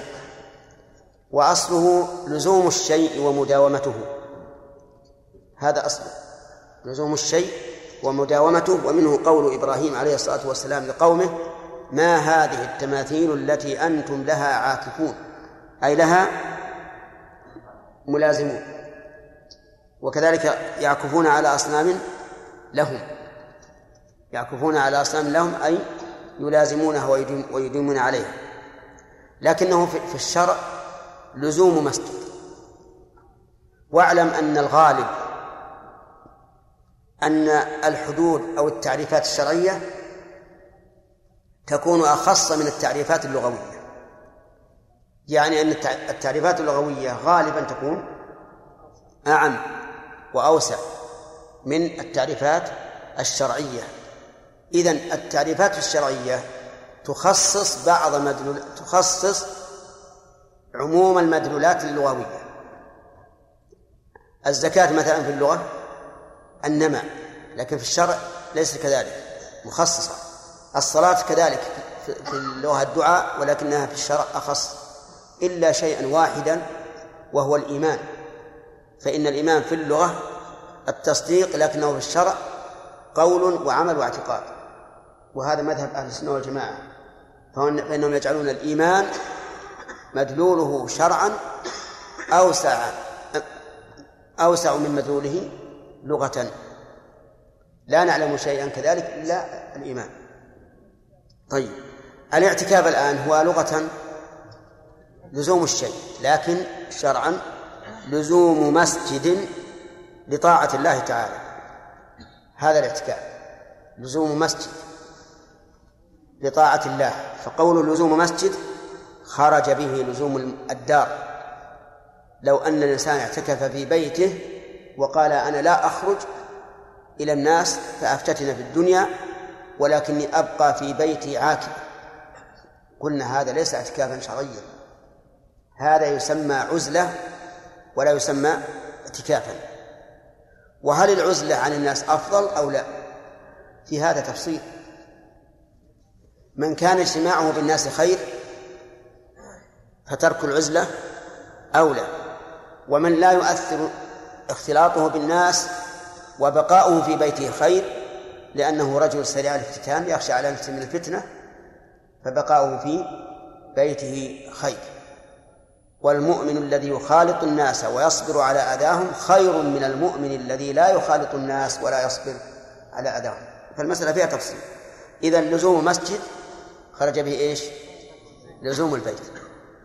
وأصله لزوم الشيء ومداومته. هذا أصله. لزوم الشيء ومداومته ومنه قول إبراهيم عليه الصلاة والسلام لقومه ما هذه التماثيل التي أنتم لها عاكفون؟ أي لها ملازمون. وكذلك يعكفون على أصنام لهم. يعكفون على أصنام لهم أي يلازمونها ويديمون عليها. لكنه في الشرع لزوم مسجد واعلم أن الغالب أن الحدود أو التعريفات الشرعية تكون أخص من التعريفات اللغوية. يعني أن التعريفات اللغوية غالبا تكون أعم وأوسع من التعريفات الشرعية. إذا التعريفات الشرعية تخصص بعض مدلول تخصص عموم المدلولات اللغوية. الزكاة مثلا في اللغة النمى لكن في الشرع ليس كذلك مخصصة. الصلاة كذلك في اللغة الدعاء ولكنها في الشرع أخص إلا شيئا واحدا وهو الإيمان. فإن الإيمان في اللغة التصديق لكنه في الشرع قول وعمل واعتقاد. وهذا مذهب أهل السنة والجماعة. فإنهم يجعلون الإيمان مدلوله شرعا أوسع أوسع من مدلوله لغة. لا نعلم شيئا كذلك إلا الإيمان. طيب الاعتكاف الآن هو لغة لزوم الشيء لكن شرعا لزوم مسجد لطاعة الله تعالى. هذا الاعتكاف لزوم مسجد لطاعة الله. فقول لزوم مسجد خرج به لزوم الدار. لو أن الإنسان اعتكف في بيته وقال أنا لا أخرج إلى الناس فأفتتن في الدنيا ولكني أبقى في بيتي عاكف قلنا هذا ليس اعتكافا شرعيا. هذا يسمى عزلة ولا يسمى اعتكافا. وهل العزلة عن الناس أفضل أو لا؟ في هذا تفصيل. من كان اجتماعه بالناس خير فترك العزلة أولى. ومن لا يؤثر اختلاطه بالناس وبقاؤه في بيته خير لأنه رجل سريع الافتتان يخشى على نفسه من الفتنة فبقاؤه في بيته خير. والمؤمن الذي يخالط الناس ويصبر على أذاهم خير من المؤمن الذي لا يخالط الناس ولا يصبر على أذاهم. فالمسألة فيها تفصيل. إذا لزوم مسجد خرج به إيش؟ لزوم البيت.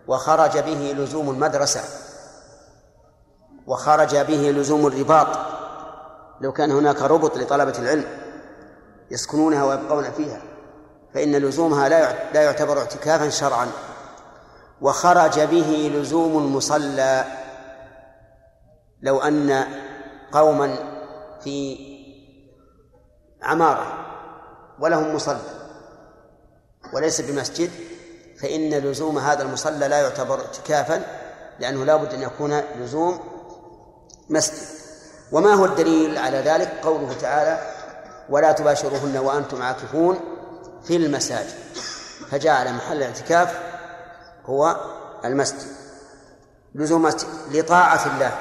وخرج به لزوم المدرسة. وخرج به لزوم الرباط. لو كان هناك ربط لطلبة العلم يسكنونها ويبقون فيها فإن لزومها لا لا يعتبر اعتكافا شرعا. وخرج به لزوم المصلى. لو أن قوما في عمارة ولهم مصلى وليس بمسجد فإن لزوم هذا المصلى لا يعتبر اعتكافا لأنه لا بد أن يكون لزوم مسجد. وما هو الدليل على ذلك؟ قوله تعالى ولا تباشروهن وأنتم عاكفون في المساجد. فجعل محل الاعتكاف هو المسجد. لزوم لطاعة الله.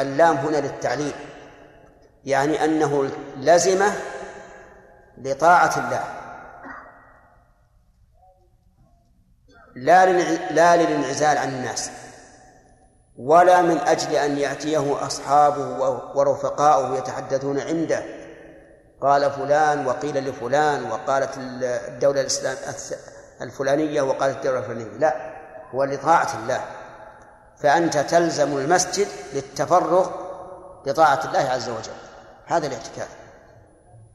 اللام هنا للتعليل. يعني أنه لزمه لطاعة الله. لا لا للانعزال عن الناس. ولا من أجل أن يأتيه أصحابه ورفقاؤه يتحدثون عنده. قال فلان وقيل لفلان وقالت الدولة الإسلام الفلانية وقالت الدولة الفلانية. لا هو لطاعة الله. فأنت تلزم المسجد للتفرغ لطاعة الله عز وجل. هذا الاعتكاف.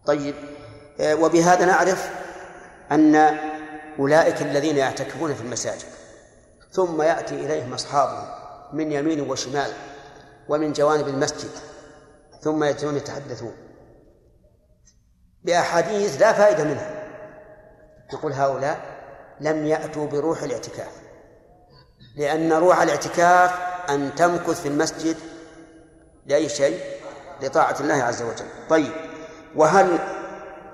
طيب آه، وبهذا نعرف أن أولئك الذين يعتكفون في المساجد. ثم يأتي إليهم أصحابهم. من يمين وشمال ومن جوانب المسجد ثم يأتون يتحدثون. بأحاديث لا فائدة منها. نقول هؤلاء لم يأتوا بروح الاعتكاف لأن روح الاعتكاف أن تمكث في المسجد لأي شيء؟ لطاعة الله عز وجل. طيب وهل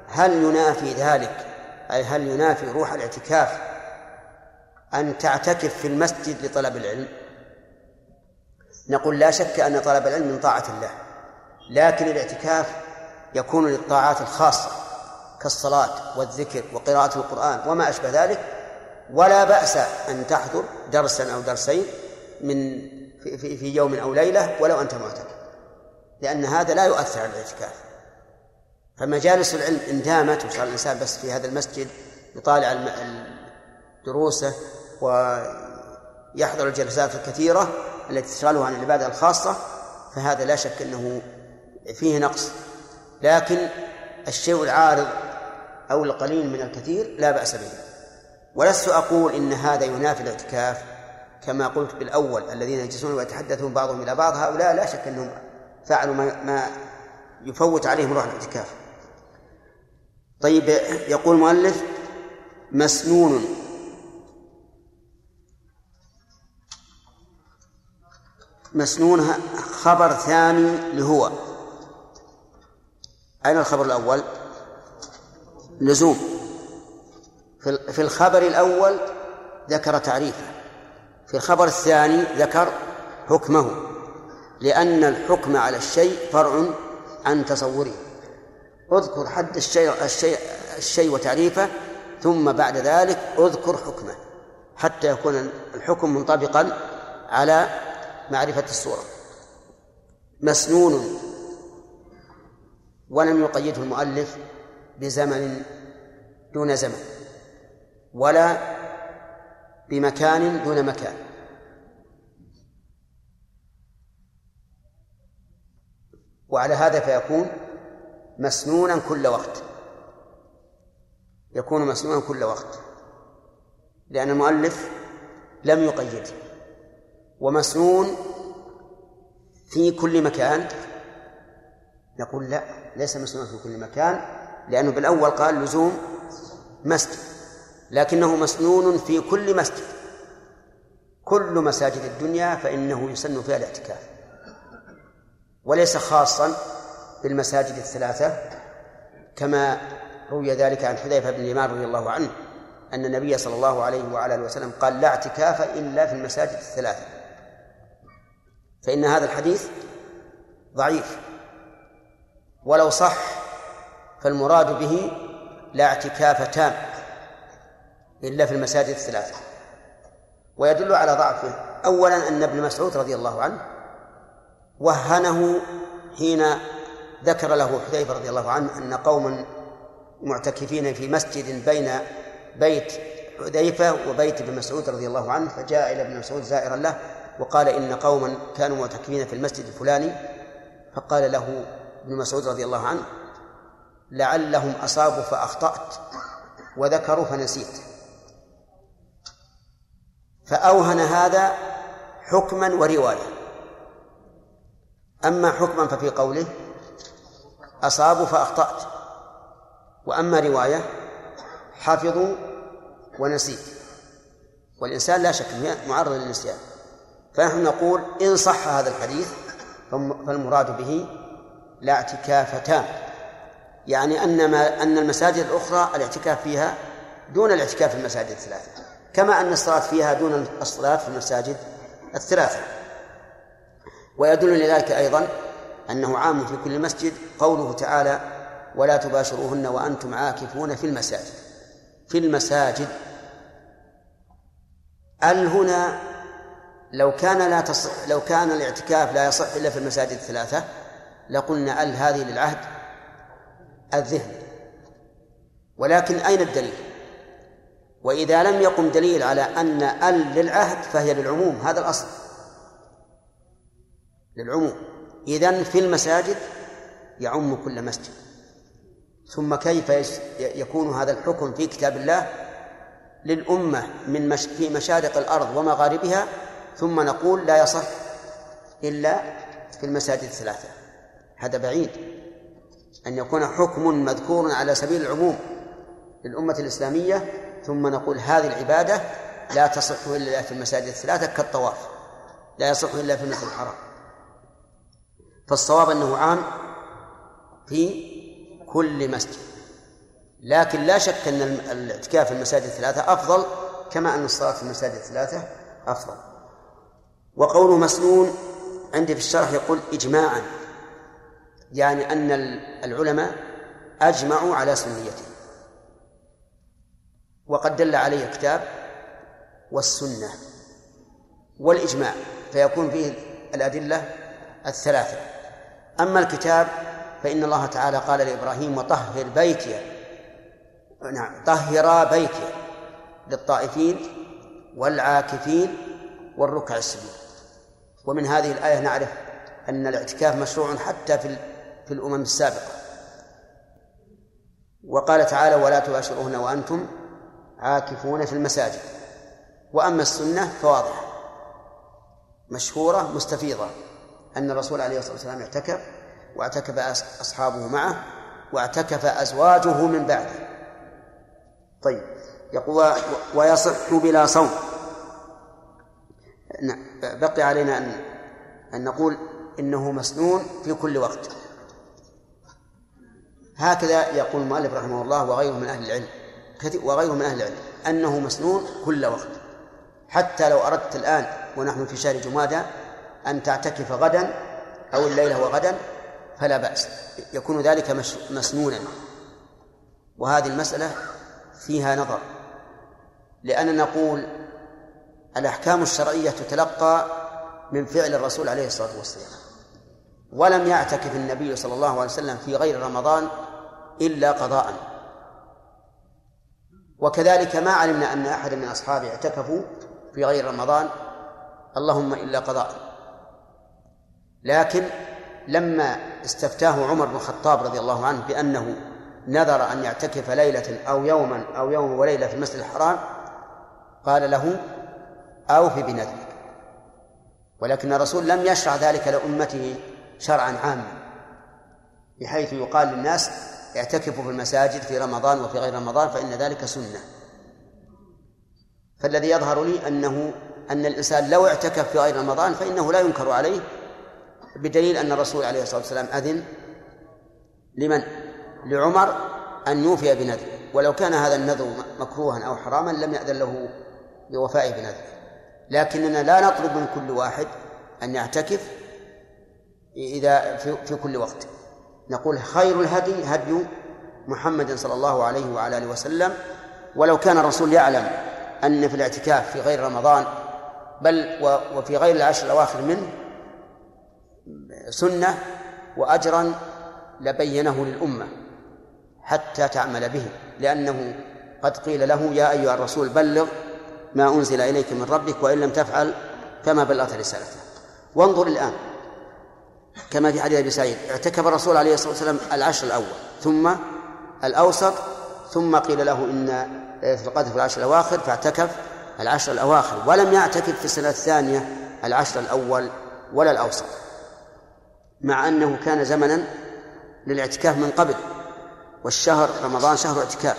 هل ينافي ذلك؟ أي هل ينافي روح الاعتكاف أن تعتكف في المسجد لطلب العلم؟ نقول لا شك أن طلب العلم من طاعة الله لكن الاعتكاف يكون للطاعات الخاصة كالصلاة والذكر وقراءة القرآن وما أشبه ذلك. ولا بأس أن تحضر درسا أو درسين من في, في, في يوم أو ليلة ولو أنت معتكف لأن هذا لا يؤثر على الاعتكاف. فمجالس العلم إن دامت وصار الإنسان بس في هذا المسجد يطالع دروسه ويحضر الجلسات الكثيرة التي تشغله عن العبادة الخاصة فهذا لا شك أنه فيه نقص. لكن الشيء العارض أو القليل من الكثير لا بأس به. ولست أقول إن هذا ينافي الاعتكاف. كما قلت بالأول الذين يجلسون ويتحدثون بعضهم إلى بعض هؤلاء لا شك أنهم فعلوا ما, ما يفوت عليهم روح الاعتكاف. طيب يقول المؤلف مسنون. مسنون خبر ثاني لهو أين الخبر الأول؟ لزوم. في الخبر الأول ذكر تعريفه. في الخبر الثاني ذكر حكمه. لأن الحكم على الشيء فرع عن تصوره. اذكر حد الشيء الشيء الشيء وتعريفه ثم بعد ذلك اذكر حكمه. حتى يكون الحكم منطبقا على معرفة الصورة. مسنون ولم يقيده المؤلف بزمن دون زمن ولا بمكان دون مكان. وعلى هذا فيكون مسنونا كل وقت. يكون مسنونا كل وقت لأن المؤلف لم يقيد ومسنون في كل مكان؟ نقول لا ليس مسنونا في كل مكان لأنه بالأول قال لزوم مسجد لكنه مسنون في كل مسجد. كل مساجد الدنيا فإنه يسن فيها الاعتكاف. وليس خاصا بالمساجد الثلاثة كما روي ذلك عن حذيفة بن اليمان رضي الله عنه أن النبي صلى الله عليه وعلى وسلم قال لا اعتكاف إلا في المساجد الثلاثة. فإن هذا الحديث ضعيف. ولو صح فالمراد به لا اعتكاف تام إلا في المساجد الثلاثة. ويدل على ضعفه. أولا أن ابن مسعود رضي الله عنه وهنه حين ذكر له حذيفة رضي الله عنه أن قوما معتكفين في مسجد بين بيت حذيفة وبيت ابن مسعود رضي الله عنه فجاء إلى ابن مسعود زائرا له وقال إن قوما كانوا معتكفين في المسجد الفلاني فقال له ابن مسعود رضي الله عنه لعلهم أصابوا فأخطأت وذكروا فنسيت. فأوهن هذا حكما ورواية. أما حكما ففي قوله أصابوا فأخطأت وأما رواية حفظوا ونسيت. والإنسان لا شك معرض للنسيان. فنحن نقول إن صح هذا الحديث فالمراد به لا اعتكاف تام يعني أن ما أن المساجد الأخرى الاعتكاف فيها دون الاعتكاف في المساجد الثلاثة. كما أن الصلاة فيها دون الصلاة في المساجد الثلاثة. ويدل لذلك أيضا أنه عام في كل مسجد قوله تعالى ولا تباشروهن وأنتم عاكفون في المساجد. في المساجد. ال هنا لو كان لا تصح لو كان الاعتكاف لا يصح إلا في المساجد الثلاثة لقلنا أل هذه للعهد؟ الذهن. ولكن أين الدليل؟ وإذا لم يقم دليل على أن أل للعهد فهي للعموم هذا الأصل. للعموم. اذا في المساجد يعم كل مسجد. ثم كيف يكون هذا الحكم في كتاب الله للأمة من مش في مشارق الأرض ومغاربها ثم نقول لا يصح إلا في المساجد الثلاثة. هذا بعيد. أن يكون حكم مذكور على سبيل العموم للأمة الإسلامية ثم نقول هذه العبادة لا تصح إلا في المساجد الثلاثة كالطواف لا يصح إلا في المسجد الحرام. فالصواب أنه عام في كل مسجد. لكن لا شك أن الاعتكاف في المساجد الثلاثة أفضل كما أن الصلاة في المساجد الثلاثة أفضل. وقوله مسنون عندي في الشرح يقول إجماعا يعني أن العلماء أجمعوا على سنيته. وقد دل عليه الكتاب والسنة والإجماع فيكون فيه الأدلة الثلاثة. أما الكتاب فإن الله تعالى قال لإبراهيم وطهر بيتي نعم طهرا بيتي للطائفين والعاكفين والركع السجود. ومن هذه الآية نعرف أن الاعتكاف مشروع حتى في في الأمم السابقة. وقال تعالى ولا تباشروهن وأنتم عاكفون في المساجد. وأما السنة فواضحة مشهورة مستفيضة أن الرسول عليه الصلاة والسلام اعتكف واعتكف أصحابه معه واعتكف أزواجه من بعده. طيب يقول ويصح بلا صوم. بقي علينا أن أن نقول إنه مسنون في كل وقت. هكذا يقول المؤلف رحمه الله وغيره من أهل العلم. وغيره من أهل العلم. أنه مسنون كل وقت. حتى لو أردت الآن ونحن في شهر جمادى أن تعتكف غدا أو الليلة وغدا فلا بأس. يكون ذلك مسنونا. وهذه المسألة فيها نظر. لأننا نقول الأحكام الشرعية تتلقى من فعل الرسول عليه الصلاة والسلام. ولم يعتكف النبي صلى الله عليه وسلم في غير رمضان إلا قضاء. وكذلك ما علمنا أن أحدا من أصحابه اعتكفوا في غير رمضان اللهم إلا قضاء. لكن لما استفتاه عمر بن الخطاب رضي الله عنه بأنه نذر أن يعتكف ليلة أو يوما أو يوم وليلة في المسجد الحرام قال له أوف بنذرك ولكن الرسول لم يشرع ذلك لأمته شرعا عاما بحيث يقال للناس اعتكفوا في المساجد في رمضان وفي غير رمضان فإن ذلك سنة. فالذي يظهر لي أنه أن الإنسان لو اعتكف في غير رمضان فإنه لا ينكر عليه بدليل أن الرسول عليه الصلاة والسلام أذن لمن؟ لعمر أن يوفي بنذره. ولو كان هذا النذر مكروها أو حراما لم يأذن له بوفائه بنذره. لكننا لا نطلب من كل واحد أن يعتكف إذا في, كل وقت. نقول خير الهدي هدي محمد صلى الله عليه وعلى آله وسلم. ولو كان الرسول يعلم أن في الاعتكاف في غير رمضان بل وفي غير العشر الأواخر منه سنة وأجرا لبينه للأمة حتى تعمل به لأنه قد قيل له يا أيها الرسول بلغ ما أنزل إليك من ربك وإن لم تفعل فما بلغت رسالته. وانظر الآن كما في حديث أبي سعيد اعتكف الرسول عليه الصلاة والسلام العشر الأول ثم الأوسط ثم قيل له إن في القدر في العشر الأواخر فاعتكف العشر الأواخر ولم يعتكف في السنة الثانية العشر الأول ولا الأوسط مع أنه كان زمنا للاعتكاف من قبل والشهر رمضان شهر اعتكاف.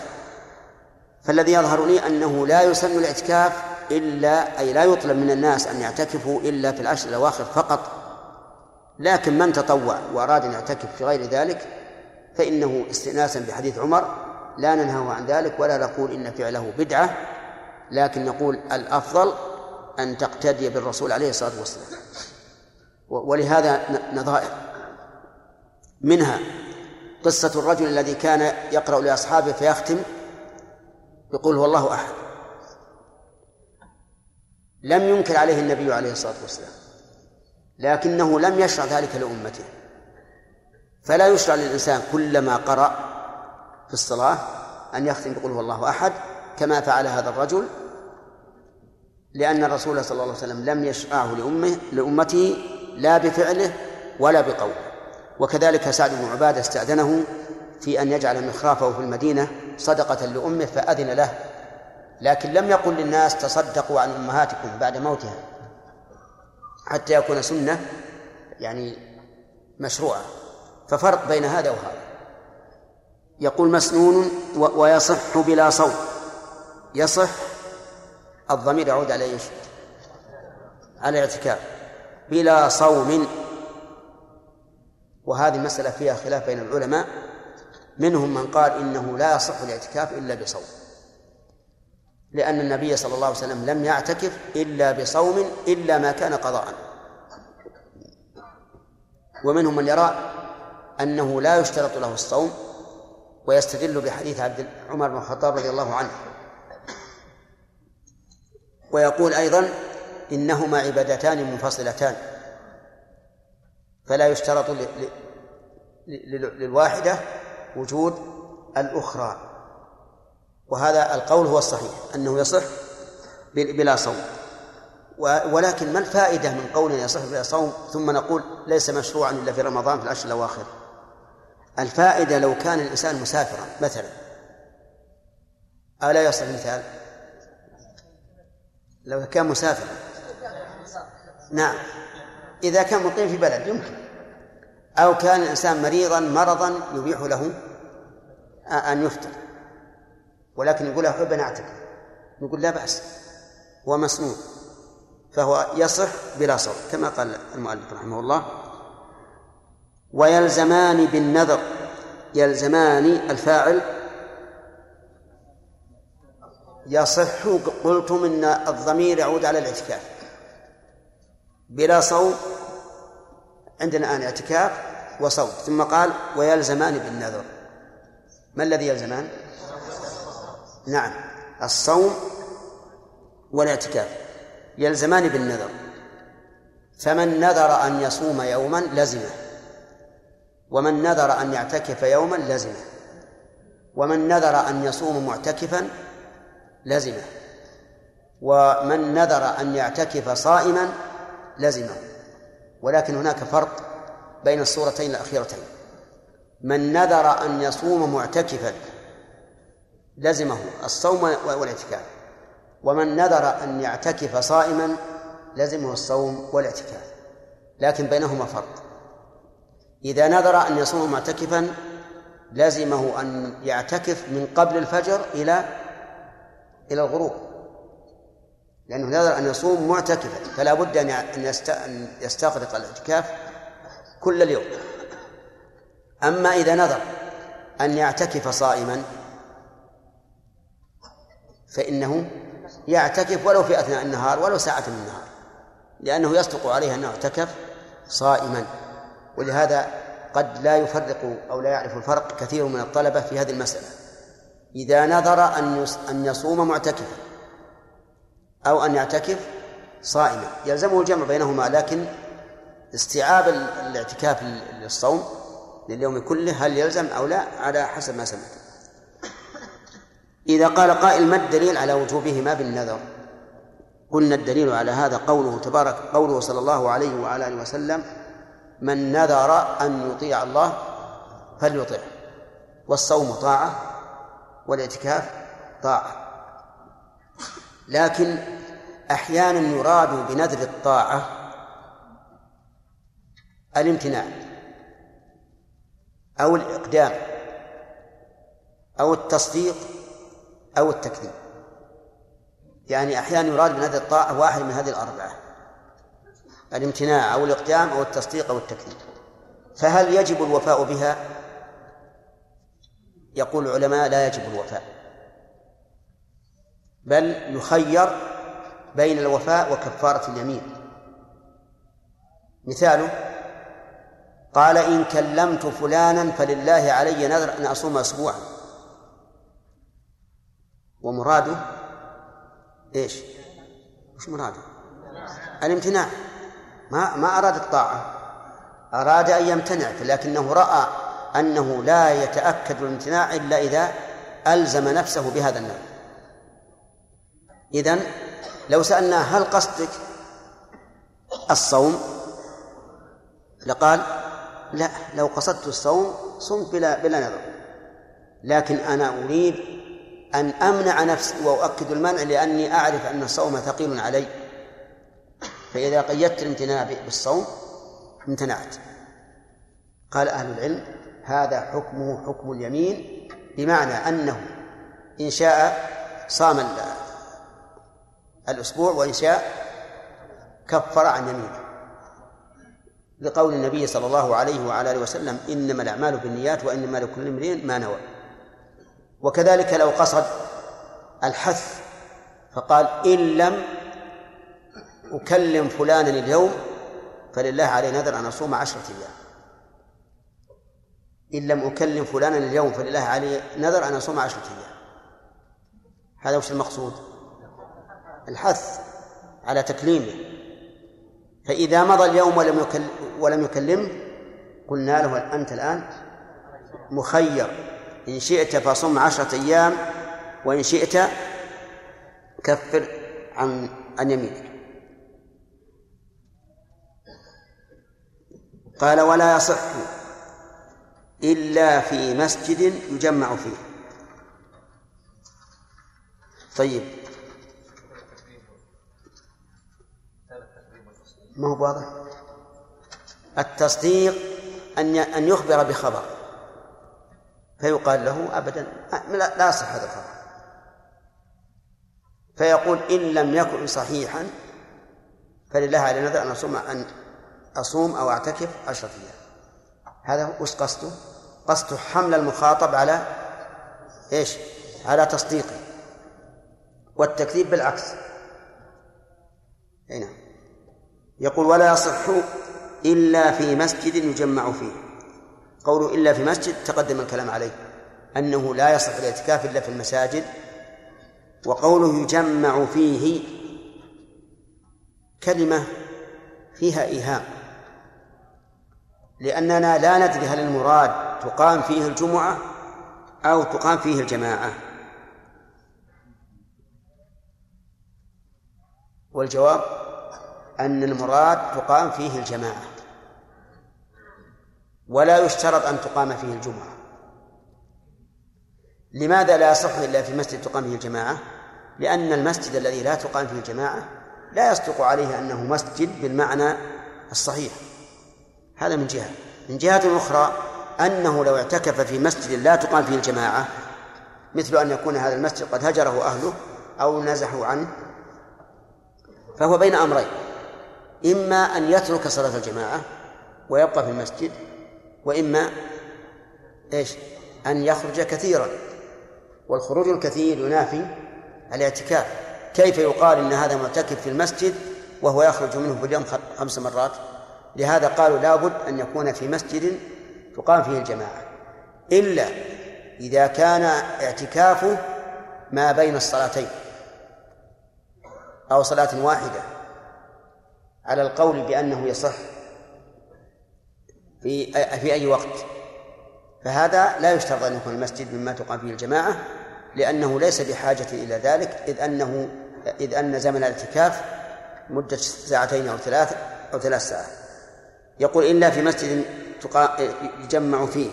فالذي يظهر لي أنه لا يسن الاعتكاف إلا أي لا يطلب من الناس أن يعتكفوا إلا في العشر الأواخر فقط. لكن من تطوع وأراد أن يعتكف في غير ذلك فإنه استئناسا بحديث عمر لا ننهى عن ذلك ولا نقول إن فعله بدعة لكن نقول الأفضل أن تقتدي بالرسول عليه الصلاة والسلام. ولهذا نظائر منها قصة الرجل الذي كان يقرأ لأصحابه فيختم يقول هو الله أحد. لم ينكر عليه النبي عليه الصلاة والسلام. لكنه لم يشرع ذلك لأمته. فلا يشرع للإنسان كلما قرأ في الصلاة أن يختم يقول هو الله أحد كما فعل هذا الرجل لأن الرسول صلى الله عليه وسلم لم يشرعه لأمه لأمته لا بفعله ولا بقوله. وكذلك سعد بن عبادة استأذنه في أن يجعل مخرافه في المدينة صدقة لأمه فأذن له لكن لم يقل للناس تصدقوا عن أمهاتكم بعد موتها حتى يكون سنة يعني مشروعة. ففرق بين هذا وهذا. يقول مسنون ويصح بلا صوم يصح الضمير يعود على إيش؟ على الاعتكاف. بلا صوم. وهذه المسألة فيها خلاف بين العلماء. منهم من قال إنه لا يصح الاعتكاف إلا بصوم. لأن النبي صلى الله عليه وسلم لم يعتكف إلا بصوم إلا ما كان قضاء. ومنهم من يرى أنه لا يشترط له الصوم ويستدل بحديث عبد عمر بن الخطاب رضي الله عنه. ويقول أيضا إنهما عبادتان منفصلتان. فلا يشترط للواحدة وجود الأخرى. وهذا القول هو الصحيح أنه يصح بلا صوم. ولكن ما الفائدة من قول يصح بلا صوم؟ ثم نقول ليس مشروعا إلا في رمضان في العشر الأواخر. الفائدة لو كان الإنسان مسافرا مثلا. ألا يصح المثال؟ لو كان مسافرا. نعم. إذا كان مقيم في بلد يمكن. أو كان الإنسان مريضا مرضا يبيح له أن يفطر. ولكن يقول أحب أن أعتكف نقول لا بأس. هو مسنون فهو يصح بلا صوم كما قال المؤلف رحمه الله. ويلزمان بالنذر. يلزمان الفاعل. يصح قلتم إن الضمير يعود على الاعتكاف. بلا صوم عندنا الان اعتكاف وصوم ثم قال ويلزمان بالنذر. ما الذي يلزمان؟ نعم الصوم والاعتكاف. يلزمان بالنذر. فمن نذر أن يصوم يوما لزمه. ومن نذر أن يعتكف يوما لزمه. ومن نذر أن يصوم معتكفا لزمه. ومن نذر أن يعتكف صائما لزمه. ولكن هناك فرق بين الصورتين الأخيرتين. من نذر أن يصوم معتكفا لزمه الصوم والاعتكاف. ومن نذر أن يعتكف صائما لزمه الصوم والاعتكاف. لكن بينهما فرق. إذا نذر أن يصوم معتكفا لزمه أن يعتكف من قبل الفجر إلى إلى الغروب. لأنه نذر أن يصوم معتكفا فلا بد أن يستغرق الاعتكاف كل اليوم. أما إذا نذر أن يعتكف صائما فإنه يعتكف ولو في أثناء النهار ولو ساعة من النهار لأنه يصدق عليه أنه اعتكف صائما. ولهذا قد لا يفرق أو لا يعرف الفرق كثير من الطلبة في هذه المسألة. إذا نذر أن أن يصوم معتكفا أو أن يعتكف صائما. يلزمه الجمع بينهما لكن استيعاب الاعتكاف للصوم لليوم كله هل يلزم أو لا على حسب ما سمعت. إذا قال قائل ما الدليل على وجوبهما بالنذر؟ قلنا الدليل على هذا قوله تبارك قوله صلى الله عليه وعلى آله وسلم من نذر أن يطيع الله فليطع والصوم طاعة والإعتكاف طاعة. لكن أحيانا يراد بنذر الطاعة الامتناع أو الإقدام أو التصديق أو التكذيب يعني أحيانا يراد هذه الطاعة واحد من هذه الأربعة الامتناع أو الإقدام أو التصديق أو التكذيب فهل يجب الوفاء بها؟ يقول العلماء لا يجب الوفاء بل يخير بين الوفاء وكفارة اليمين. مثاله قال إن كلمت فلانا فلله علي نذر أن أصوم أسبوعا. ومراده إيش؟ وش مراده؟ الامتناع. ما ما أراد الطاعة. أراد أن يمتنع لكنه رأى أنه لا يتأكد الامتناع إلا إذا ألزم نفسه بهذا النوع. إذن لو سألناه هل قصدك الصوم؟ لقال لا لو قصدت الصوم صمت بلا بلا نذر. لكن أنا أريد أن أمنع نفسي وأؤكد المنع لأني أعرف أن الصوم ثقيل علي. فإذا قيدت الامتناع بالصوم امتنعت. قال أهل العلم هذا حكمه حكم اليمين بمعنى أنه إن شاء صام الأسبوع وإن شاء كفر عن يمينه. لقول النبي صلى الله عليه وعلى آله وسلم إنما الأعمال بالنيات وإنما لكل امرئ ما نوى. وكذلك لو قصد الحث فقال إن لم أكلم فلانا اليوم فلله عليه نذر أن أصوم عشرة أيام. إن لم أكلم فلانا اليوم فلله عليه نذر أن أصوم عشرة أيام. هذا وش المقصود؟ الحث على تكليمه. فإذا مضى اليوم ولم يكلم ولم يكلمه قلنا له أنت الآن مخير. إن شئت فصم عشرة أيام وإن شئت كفر عن عن يمينك. قال ولا يصح إلا في مسجد يجمع فيه. طيب. ما هو واضح؟ التصديق أن أن يخبر بخبر. فيقال له أبدا. لا يصح هذا الخبر. فيقول إن لم يكن صحيحا فلله على نذر أن أصوم أن أصوم أو أعتكف عشرة أيام هذا وش قصده؟ قصده حمل المخاطب على إيش؟ على تصديقه. والتكذيب بالعكس. هنا نعم. يقول ولا يصح إلا في مسجد يجمع فيه. قوله إلا في مسجد تقدم الكلام عليه أنه لا يصح الإعتكاف إلا في المساجد وقوله يجمع فيه كلمة فيها إيهام لأننا لا ندري هل المراد تقام فيه الجمعة أو تقام فيه الجماعة. والجواب أن المراد تقام فيه الجماعة ولا يشترط أن تقام فيه الجمعة. لماذا لا يصح إلا في مسجد تقام فيه الجماعة؟ لأن المسجد الذي لا تقام فيه الجماعة لا يصدق عليه أنه مسجد بالمعنى الصحيح. هذا من جهة. من جهة أخرى أنه لو اعتكف في مسجد لا تقام فيه الجماعة مثل أن يكون هذا المسجد قد هجره أهله أو نزحوا عنه فهو بين أمرين. إما أن يترك صلاة الجماعة ويبقى في المسجد وإما إيش؟ أن يخرج كثيرا. والخروج الكثير ينافي الاعتكاف. كيف يقال إن هذا معتكف في المسجد وهو يخرج منه في اليوم خمس مرات؟ لهذا قالوا لابد أن يكون في مسجد تقام فيه الجماعة. إلا إذا كان اعتكافه ما بين الصلاتين أو صلاة واحدة. على القول بأنه يصح في في أي وقت. فهذا لا يشترط أن يكون المسجد مما تقام فيه الجماعة لأنه ليس بحاجة إلى ذلك إذ أنه إذ أن زمن الاعتكاف مدة ساعتين أو ثلاث أو ثلاث ساعات. يقول إلا في مسجد يجمع فيه.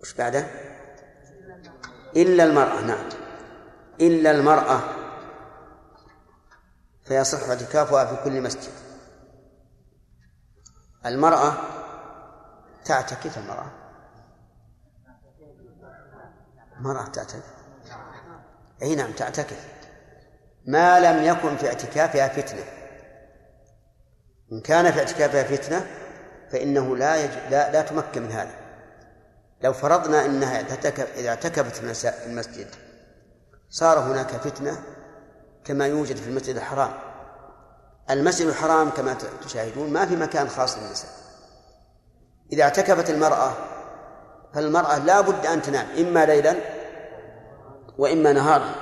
وش بعده؟ إلا المرأة نعم. إلا المرأة فيصح اعتكافها في كل مسجد. المرأة تعتكف المرأة. مرأة تعتكف. أي نعم تعتكف. ما لم يكن في اعتكافها فتنة. إن كان في اعتكافها فتنة فإنه لا, يج... لا لا تمكن من هذا. لو فرضنا أنها إذا اعتكفت المسجد صار هناك فتنة كما يوجد في المسجد الحرام. المسجد الحرام كما تشاهدون ما في مكان خاص للنساء. إذا اعتكفت المرأة فالمرأة لا بد أن تنام إما ليلا وإما نهارا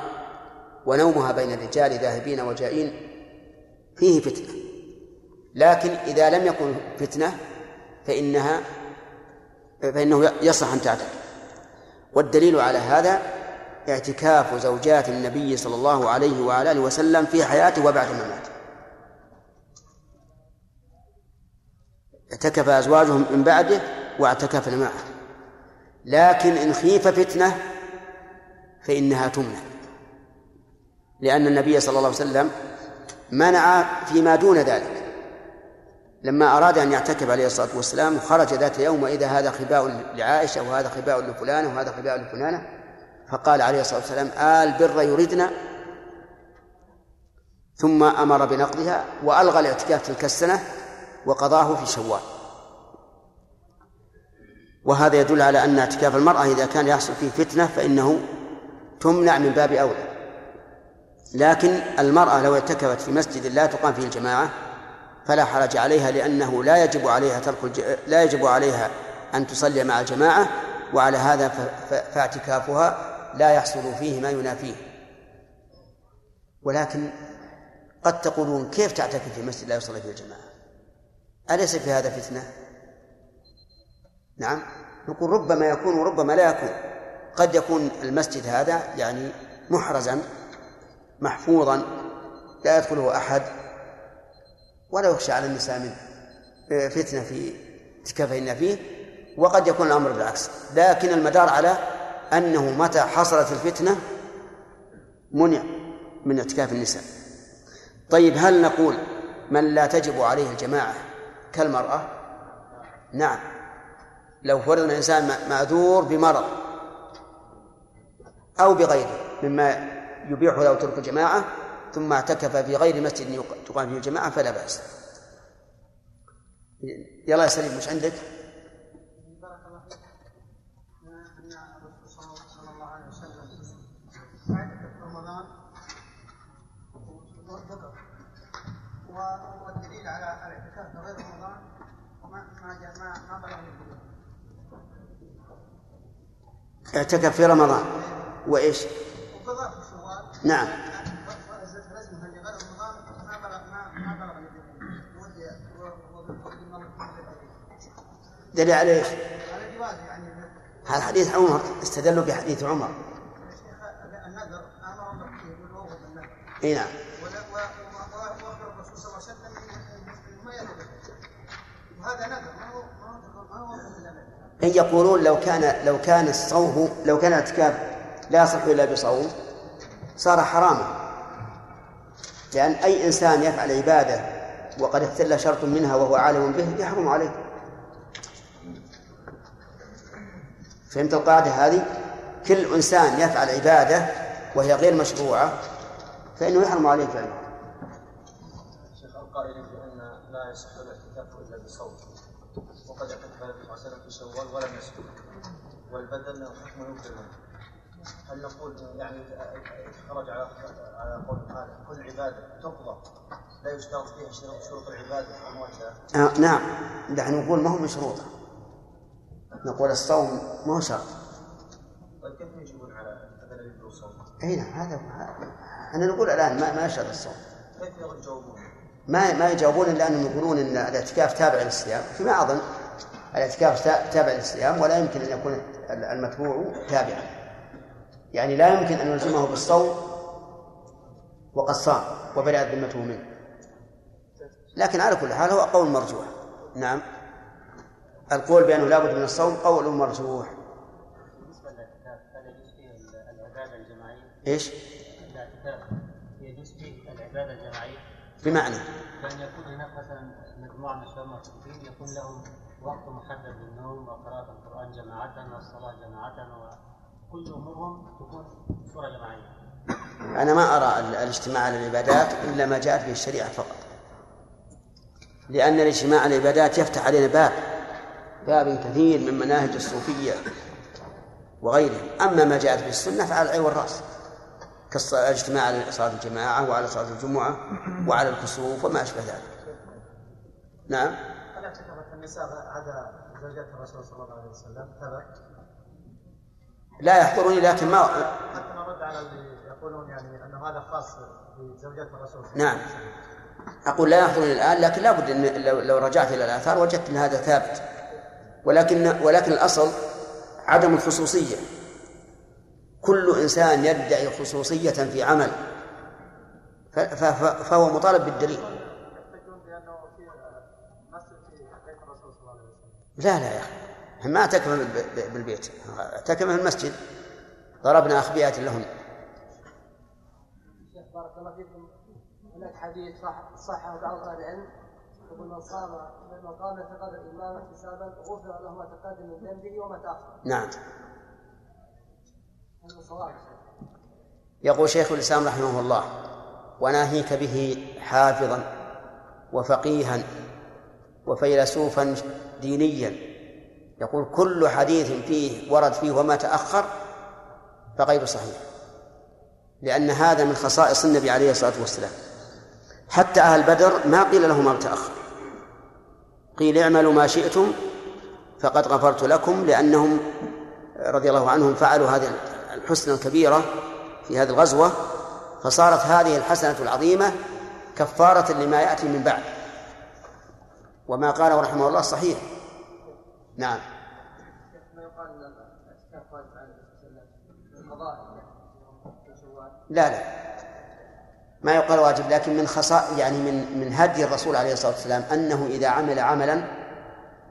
ونومها بين الرجال ذاهبين وجائين فيه فتنة. لكن إذا لم يكن فتنة فإنها فإنه يصح أن تعتكف. والدليل على هذا اعتكاف زوجات النبي صلى الله عليه وعلى آله وسلم في حياته وبعد مماته اعتكف أزواجهم من بعده واعتكفن معه لكن إن خيف فتنة فإنها تمنع. لأن النبي صلى الله عليه وسلم منع فيما دون ذلك. لما أراد أن يعتكف عليه الصلاة والسلام خرج ذات يوم وإذا هذا خباء لعائشة وهذا خباء لفلانة وهذا خباء لفلانة. فقال عليه الصلاة والسلام آل بر يردنا ثم أمر بنقضها وألغى الاعتكاف تلك السنة وقضاه في شوال. وهذا يدل على أن اعتكاف المرأة إذا كان يحصل فيه فتنة فإنه تمنع من باب أولى. لكن المرأة لو اعتكفت في مسجد لا تقام فيه الجماعة فلا حرج عليها لأنه لا يجب عليها ترك الج... لا يجب عليها أن تصلي مع الجماعة وعلى هذا ف... فاعتكافها لا يحصل فيه ما ينافيه. ولكن قد تقولون كيف تعتكف في مسجد لا يصلي فيه الجماعة؟ أليس في هذا فتنة؟ نعم. نقول ربما يكون وربما لا يكون. قد يكون المسجد هذا يعني محرزا محفوظا لا يدخله أحد ولا يخشى على النساء منه. فتنة في اعتكافهن فيه وقد يكون الأمر بالعكس. لكن المدار على أنه متى حصلت الفتنة منع من اعتكاف النساء. طيب هل نقول من لا تجب عليه الجماعة كالمرأة؟ نعم. لو فرضنا إنسان معذور بمرض أو بغيره مما يبيح له ترك الجماعة ثم اعتكف في غير مسجد تقام فيه الجماعة فلا بأس. يلا يا سليم مش عندك؟ غير رمضان ما ما ما بلغ اعتكف في رمضان. وإيش؟ وقضاء في شوال نعم. دليل على إيش؟ هذا حديث عمر. استدلوا بحديث عمر. النذر أمر الله إي نعم. يقولون لو كان لو كان الصوم لو كان الاعتكاف لا يصح إلا بصوم صار حراما لأن أي إنسان يفعل عبادة وقد اختل شرط منها وهو عالم به يحرم عليه فهمت القاعدة هذه؟ كل إنسان يفعل عبادة وهي غير مشروعة فإنه يحرم عليه فعله. شيخ القائل بأن لا يصح الاعتكاف إلا بصوم وقد عليه وسلم في شوال ولم يصوم والبدل له حكم منه هل نقول يعني خرج على على قول هذا؟ كل عبادة تقضى لا يشترط فيها شروط العبادة آه نعم. نحن نقول ما هو مشروطة نقول الصوم ما هو شرط. طيب كيف يجيبون على هذا الصوم؟ اي نعم هذا إحنا نقول الآن ما ما يشرط الصوم. كيف يجاوبون؟ ما ما يجاوبون إلا أنهم يقولون إن الاعتكاف تابع للصيام فيما اظن الاعتكاف تابع للصيام ولا يمكن أن يكون المتبوع تابعا يعني لا يمكن أن نلزمه بالصوم وقد صام وبرئت ذمته منه لكن على كل حال هو قول مرجوح نعم القول بأنه لابد من الصوم قول مرجوح بالنسبة للإعتكاف هل يجوز فيه العبادة الجماعية؟ إيش؟ الاعتكاف يجوز فيه العبادة الجماعية؟ بمعنى. كان يكون هناك مثلا مجموعة من الشباب مرتبطين يكون لهم وقت محدد للنوم وقراءة القرآن جماعة والصلاة جماعة وكل أمورهم تكون بصوره جماعية. أنا ما أرى ال- الاجتماع على العبادات إلا ما جاءت به الشريعة فقط. لأن الاجتماع على العبادات يفتح علينا باب باب كثير من مناهج الصوفية وغيره أما ما جاءت به السنة فعلى العين والرأس. كالاجتماع على صلاة الجماعة وعلى صلاة الجمعة وعلى الكسوف وما أشبه ذلك. نعم. هل اعتكفت النساء عدا زوجات الرسول صلى الله عليه وسلم؟ ثبت لا يحضرني لكن ما حتى نرد على اللي يقولون يعني أنه هذا خاص بزوجات الرسول صلى الله نعم. عليه وسلم. أقول لا يحضرني الآن لكن لابد أن لو, لو رجعت إلى الآثار وجدت أن هذا ثابت. ولكن ولكن الأصل عدم الخصوصية. كل إنسان يدعي خصوصية في عمل. فهو مطالب بالدليل. لا لا يا أخي. ما اعتكف بالبيت. اعتكف في المسجد. ضربنا أخبيات لهم. شيخ بارك الله فيكم. هناك حديث صح صحة بعض أهل العلم. يقول من صام من قام اعتقاد الامام احتسابا غفر له ما تقدم من ذنبه وما تأخر. نعم هذا صواب يا شيخ. يقول شيخ الإسلام رحمه الله وناهيك به حافظا وفقيها وفيلسوفا دينيا. يقول كل حديث فيه ورد فيه وما تأخر فغير صحيح لأن هذا من خصائص النبي عليه الصلاة والسلام. حتى أهل بدر ما قيل لهم ما تأخر قيل اعملوا ما شئتم فقد غفرت لكم لأنهم رضي الله عنهم فعلوا هذه الحسنى الكبيرة في هذه الغزوة فصارت هذه الحسنة العظيمة كفارة لما يأتي من بعد. وما قاله رحمه الله صحيح. نعم. لا لا. ما يقال واجب لكن من خصاء يعني من من هدي الرسول عليه الصلاة والسلام أنه إذا عمل عملا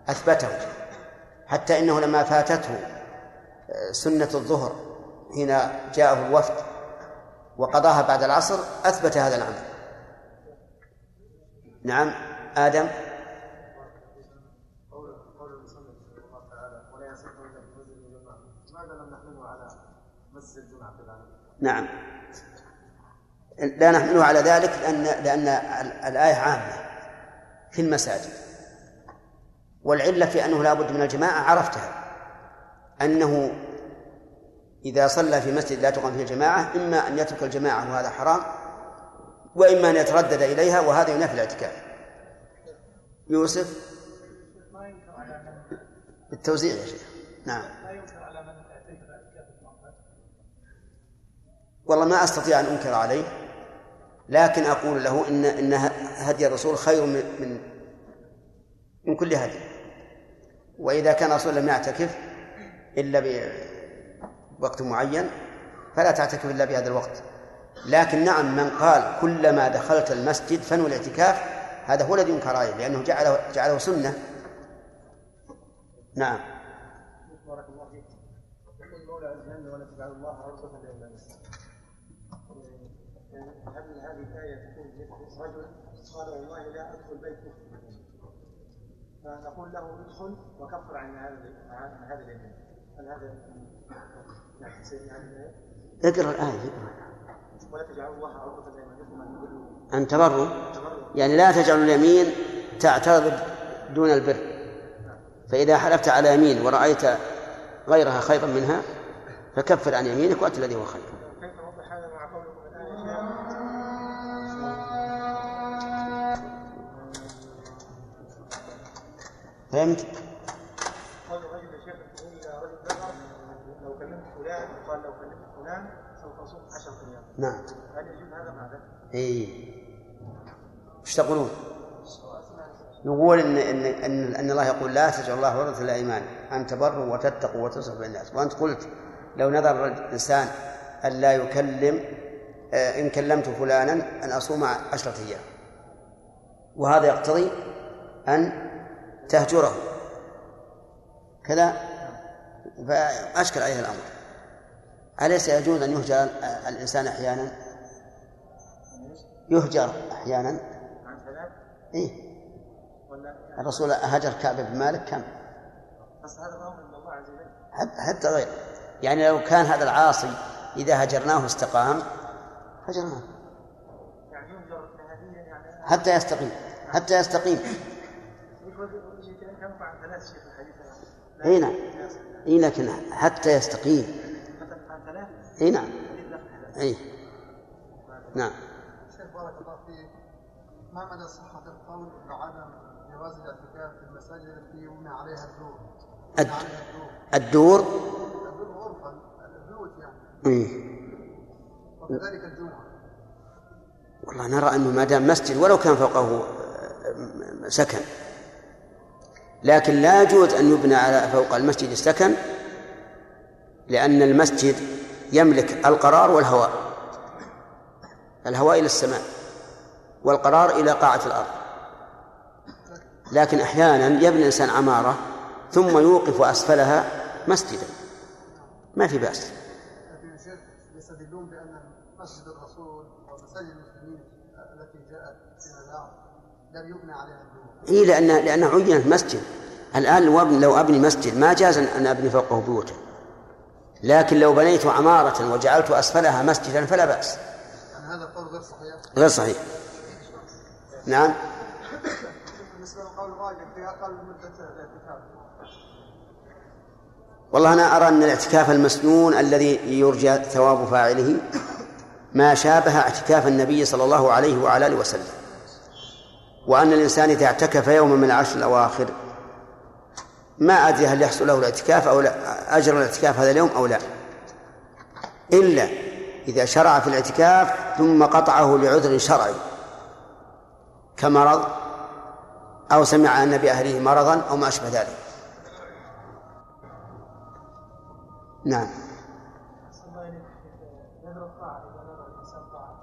أثبته حتى إنه لما فاتته سنة الظهر. حين جاءه الوفد وقضاها بعد العصر أثبت هذا العمل نعم آدم؟ نعم. لا نحمله على ذلك لأن لأن الآية عامة في المساجد. والعلة في أنه لا بد من الجماعة عرفتها. أنه إذا صلى في مسجد لا تقام فيه الجماعة إما أن يترك الجماعة وهذا حرام وإما أن يتردد إليها وهذا ينافي الاعتكاف. يوسف؟ بالتوزيع يا شيخ. نعم. والله ما أستطيع أن أنكر عليه لكن أقول له ان إن هدي الرسول خير من من من كل هدي. وإذا كان الرسول لم يعتكف إلا بوقت معين فلا تعتكف إلا بهذا الوقت. لكن نعم من قال كلما دخلت المسجد فنوي الاعتكاف هذا هو الذي ينكر عليه لأنه جعله جعله سنة. نعم. بارك الله فيك يقول المولى ولا الله هل هذه الآية رجل قال والله لا أدخل بيت فنقول له ادخل وكفر عن هذا عن هذا هل هذا الآية؟ اقرأ. تجعلوا عرضة لأيمانكم أن تبروا يعني لا تجعل اليمين تعترض دون البر. فإذا حلفت على يمين ورأيت غيرها خيرا منها فكفر عن يمينك وأت الذي هو خير. كيف نوضح هذا مع قولكم الآن يا شيخ فهمت؟ قول الرجل يا شيخ يقول رجل ذكر لو كلمت فلان قال لو كلمت فلان سوف اصوم 10 أيام نعم. هل يجوز هذا مع ذلك؟ اي إيش تقولون؟ نقول ان ان ان, إن الله يقول لا تجعل الله ورث الايمان أن تبروا وتتقوا وتصلحوا بين الناس. وأنت قلت لو نذر الإنسان أن لا يكلم آه، إن كلمت فلانا أن أصوم عشرة أيام. وهذا يقتضي أن تهجره. كذا؟ فأشكل عليه الأمر. أليس يجوز أن يهجر الإنسان أحيانا؟ يهجر أحيانا. عن ثلاث إيه. الرسول هجر كعب بن مالك كم؟ بس هذا أمر من الله عز وجل حتى غير. يعني لو كان هذا العاصي إذا هجرناه استقام هجرناه. يعني يهجر يعني حتى يستقيم. حتى يستقيم. اي نعم. اي لكن حتى يستقيم. إي نعم. إي. نعم. شيخ بارك الله فيك. ما مدى صحة القول بعدم جواز الاعتكاف في المساجد التي يبنى عليها الدور؟ الدور. الدور؟ غرفة البيوت يعني. إيه. وكذلك الجمعة. والله نرى أنه ما دام مسجد ولو كان فوقه آه، سكن. لكن لا يجوز أن يبنى على فوق المسجد السكن لأن المسجد يملك القرار والهواء. الهواء إلى السماء والقرار إلى قاعة الأرض. لكن أحيانا يبني الإنسان عمارة ثم يوقف أسفلها مسجدا. ما في شيخ يستدلون بأن مسجد الرسول ومساجد المسلمين التي جاءت فيما لم يبنى عليها إي لأن لأنه عينت مسجد. الآن لو أبني, مسجد ما جاز أن أبني فوقه بيوتا لكن لو بنيت عمارة وجعلت أسفلها مسجدا فلا بأس. يعني هذا القول غير صحيح. غير صحيح. نعم. بالنسبة الراجح في أقل مدة الاعتكاف. والله أنا أرى أن الاعتكاف المسنون الذي يرجى ثواب فاعله ما شابه اعتكاف النبي صلى الله عليه وعلى آله وسلم. وأن الإنسان إذا اعتكف يوما من العشر الأواخر ما أدري هل يحصل له الاعتكاف أو لا أجر الاعتكاف هذا اليوم أو لا. إلا إذا شرع في الاعتكاف ثم قطعه لعذر شرعي. كمرض أو سمع أن باهله مرضا أو ما أشبه ذلك. نعم نذر الطاعة إذا نذر الإنسان طاعة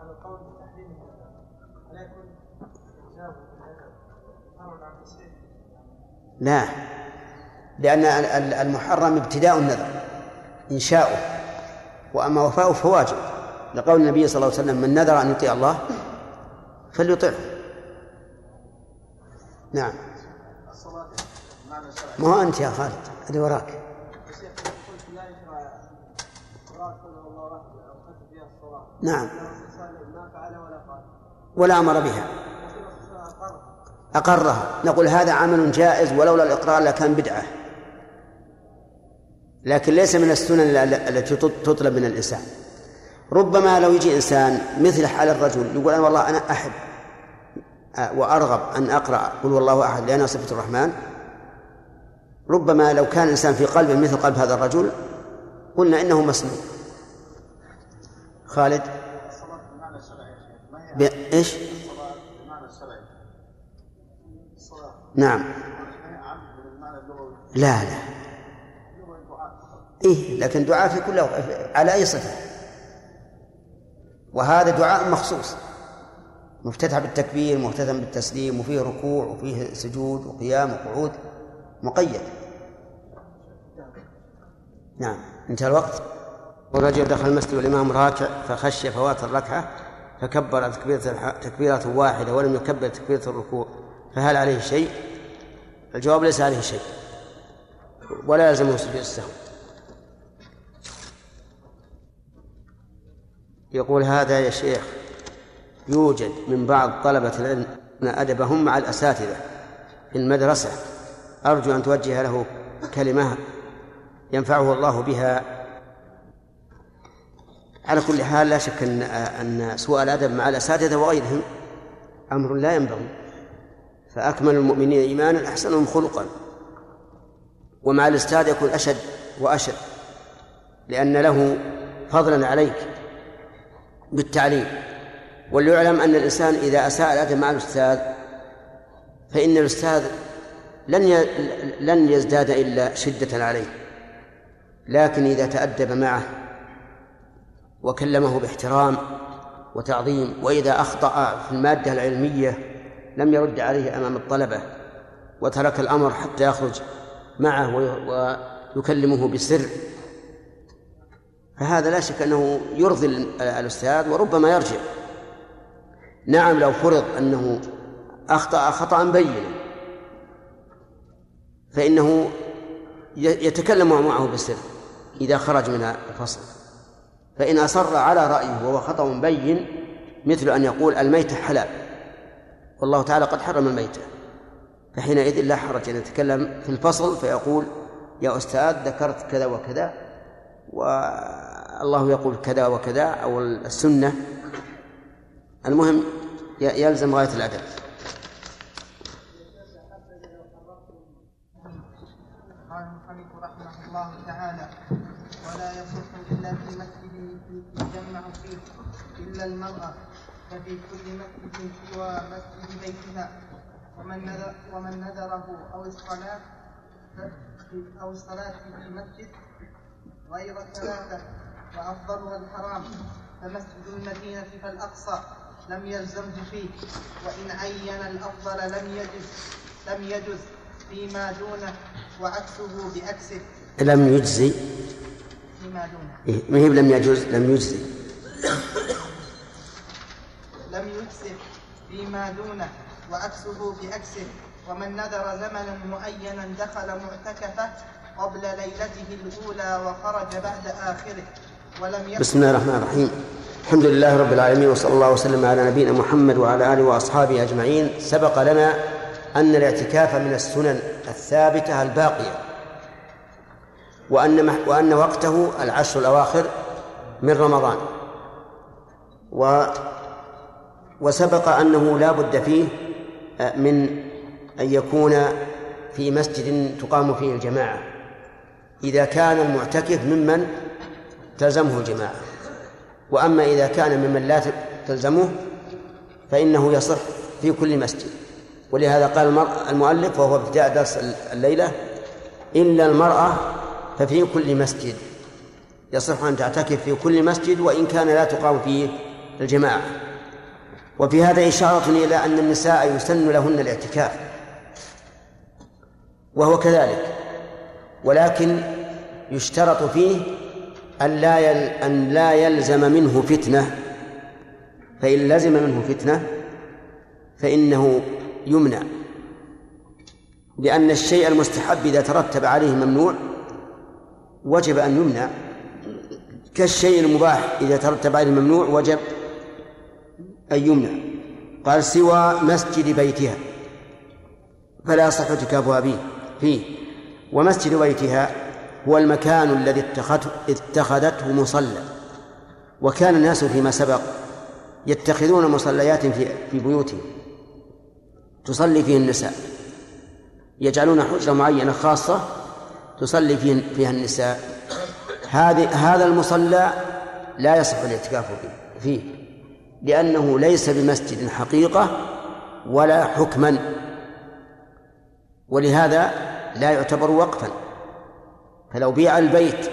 على القول بتحريم هل يكون إجابة بالنذر فرض عن تسعيد لا. لأن ال- ال- المحرم ابتداء النذر إنشاؤه وأما وفاؤه فواجب. لقول النبي صلى الله عليه وسلم من نذر أن يطيع الله فليطعه. نعم. ما هو أنت يا خالد؟ اللي وراك. نعم. ولا أمر بها الرسول صلى الله عليه وسلم أقر أقرها. نقول هذا عمل جائز ولولا الإقرار لكان بدعة. لكن ليس من السنن ال- التي تطلب من الإنسان. ربما لو يجي إنسان مثل حال الرجل يقول أنا والله أنا أحب وأرغب أن أقرأ قل هو الله أحد لأنها صفة الرحمن. ربما لو كان الإنسان في قلبه مثل قلب هذا الرجل قلنا إنه مسنون خالد؟ بإيش الصلاة بمعنى الشرعي الصلاة نعم. لا لا. إيه لكن دعاء في كل على أي صفة؟ وهذا دعاء مخصوص. مفتتح بالتكبير مختتم بالتسليم وفيه ركوع وفيه سجود وقيام وقعود. مقيد. نعم. انتهى الوقت. ورجل دخل المسجد والإمام راكع فخشي فوات الركعة فكبر تكبيرة تكبيرة واحدة ولم يكبر تكبيرة الركوع. فهل عليه شيء؟ الجواب ليس عليه شيء. ولا يلزمه سجود السهو يقول هذا يا شيخ يوجد من بعض طلبة العلم أدبهم مع الأساتذة في المدرسة. أرجو أن توجه له كلمة ينفعه الله بها. على كل حال لا شك أن أن سوء الأدب مع الأساتذة وغيرهم أمر لا ينبغي. فأكمل المؤمنين إيمانا أحسنهم خلقا ومع الأستاذ يكون أشد وأشد لأن له فضلا عليك بالتعليم وليعلم أن الإنسان إذا أساء الأدب مع الأستاذ فإن الأستاذ لن. لن يزداد إلا شدة عليه لكن إذا تأدب معه وكلمه باحترام وتعظيم وإذا أخطأ في المادة العلمية لم يرد عليه أمام الطلبة وترك الأمر حتى يخرج معه وي- ويكلمه بسر. فهذا لا شك أنه يرضي ال- الأستاذ وربما يرجع. نعم لو فرض أنه أخطأ خطأ بينا. فإنه يتكلم معه بسر إذا خرج من الفصل. فإن أصر على رأيه وهو خطأ بين مثل أن يقول الميتة حلال. والله تعالى قد حرم الميتة. فحينئذ لا حرج أن يتكلم في الفصل فيقول يا أستاذ ذكرت كذا وكذا والله يقول كذا وكذا أو السنة. المهم يلزم غاية الأدب. قال رحمه الله تعالى ولا يصح إلا في مسجد فيه إلا المرأة ففي كل مسجد سوى مسجد بيتها ومن نذر ومن نذره أو الصلاة أو الصلاة في مسجد غير ثلاثة وأفضلها الحرام. فمسجد المدينة فالأقصى لم يلزمه فيه وإن عين الأفضل لم يجز لم يجز فيما دونه وعكسه بعكسه. لم يجزي؟ فيما دونه. إيه، ما هي لم يجوز؟ لم يجزي. يجزه فيما دونه وعكسه بعكسه ومن نذر زمنا معينا دخل معتكفة قبل ليلته الأولى وخرج بعد آخره ولم يكن بسم الله الرحمن الرحيم. الحمد لله رب العالمين وصلى الله وسلم على نبينا محمد وعلى آله وأصحابه أجمعين. سبق لنا أن الاعتكاف من السنن الثابتة الباقية وأن وأن وقته العشر الأواخر من رمضان. وسبق أنه لا بد فيه آه، من أن يكون في مسجد تقام فيه الجماعة. إذا كان المعتكف ممن تلزمه الجماعة. وأما إذا كان ممن لا تلزمه فإنه يصح في كل مسجد. ولهذا قال المؤلف وهو ابتداء درس الليلة إلا المرأة ففي كل مسجد. يصح أن تعتكف في كل مسجد وإن كان لا تقام فيه الجماعة. وفي هذا إشارة إلى أن النساء يسن لهن الاعتكاف وهو كذلك ولكن يشترط فيه أن لا أن لا يلزم منه فتنة فإن لزم منه فتنة فإنه يمنع لأن الشيء المستحب إذا ترتب عليه ممنوع وجب أن يمنع كالشيء المباح إذا ترتب عليه الممنوع وجب أن يمنع. قال سوى مسجد بيتها. فلا يصح اعتكافها به فيه. ومسجد بيتها هو المكان الذي اتخذته, اتخذته مصلى. وكان الناس فيما سبق يتخذون مصليات في في بيوتهم. تصلي فيه النساء. يجعلون حجرة معينة خاصة تصلي فيها النساء. هذه هذا المصلى لا يصح الاعتكاف فيه. لأنه ليس بمسجد حقيقة ولا حكما. ولهذا لا يعتبر وقفا. فلو بيع البيت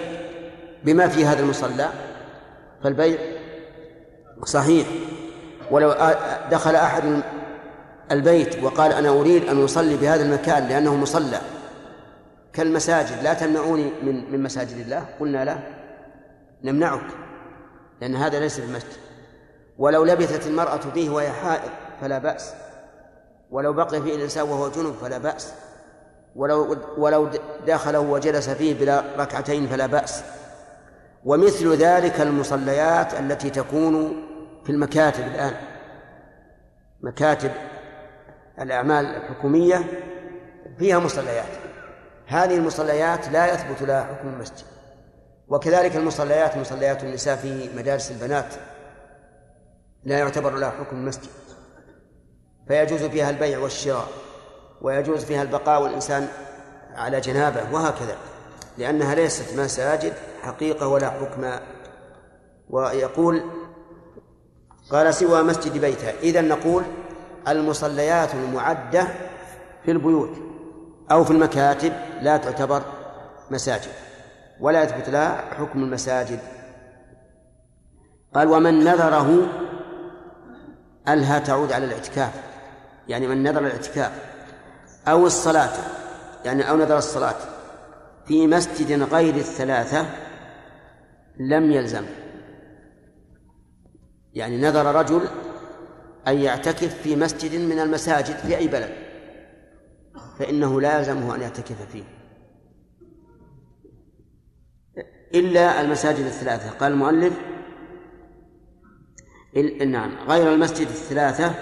بما في هذا المصلى فالبيع صحيح. ولو دخل أحد البيت وقال أنا أريد أن أصلي بهذا المكان لأنه مصلى كالمساجد لا تمنعوني من من مساجد الله؟ قلنا له نمنعك لأن هذا ليس بمسجد. ولو لبثت المرأة فيه وهي حائض فلا بأس. ولو بقي فيه الإنسان وهو جنب فلا بأس. ولو ولو دخله وجلس فيه بلا ركعتين فلا بأس. ومثل ذلك المصليات التي تكون في المكاتب الآن. مكاتب الأعمال الحكومية فيها مصليات. هذه المصليات لا يثبت لها حكم المسجد. وكذلك المصليات مصليات النساء في مدارس البنات. لا يعتبر لها حكم المسجد فيجوز فيها البيع والشراء ويجوز فيها البقاء والإنسان على جنابه وهكذا لأنها ليست مساجد حقيقة ولا حكم. ويقول قال سوى مسجد بيتها. إذا نقول المصليات المعدة في البيوت أو في المكاتب لا تعتبر مساجد ولا يثبت لها حكم المساجد. قال ومن نذره ألها تعود على الاعتكاف يعني من نذر الاعتكاف أو الصلاة يعني أو نذر الصلاة في مسجد غير الثلاثة لم يلزم. يعني نذر رجل أن يعتكف في مسجد من المساجد في أي بلد فإنه لا يلزمه أن يعتكف فيه. إلا المساجد الثلاثة. قال المؤلف نعم غير المسجد الثلاثة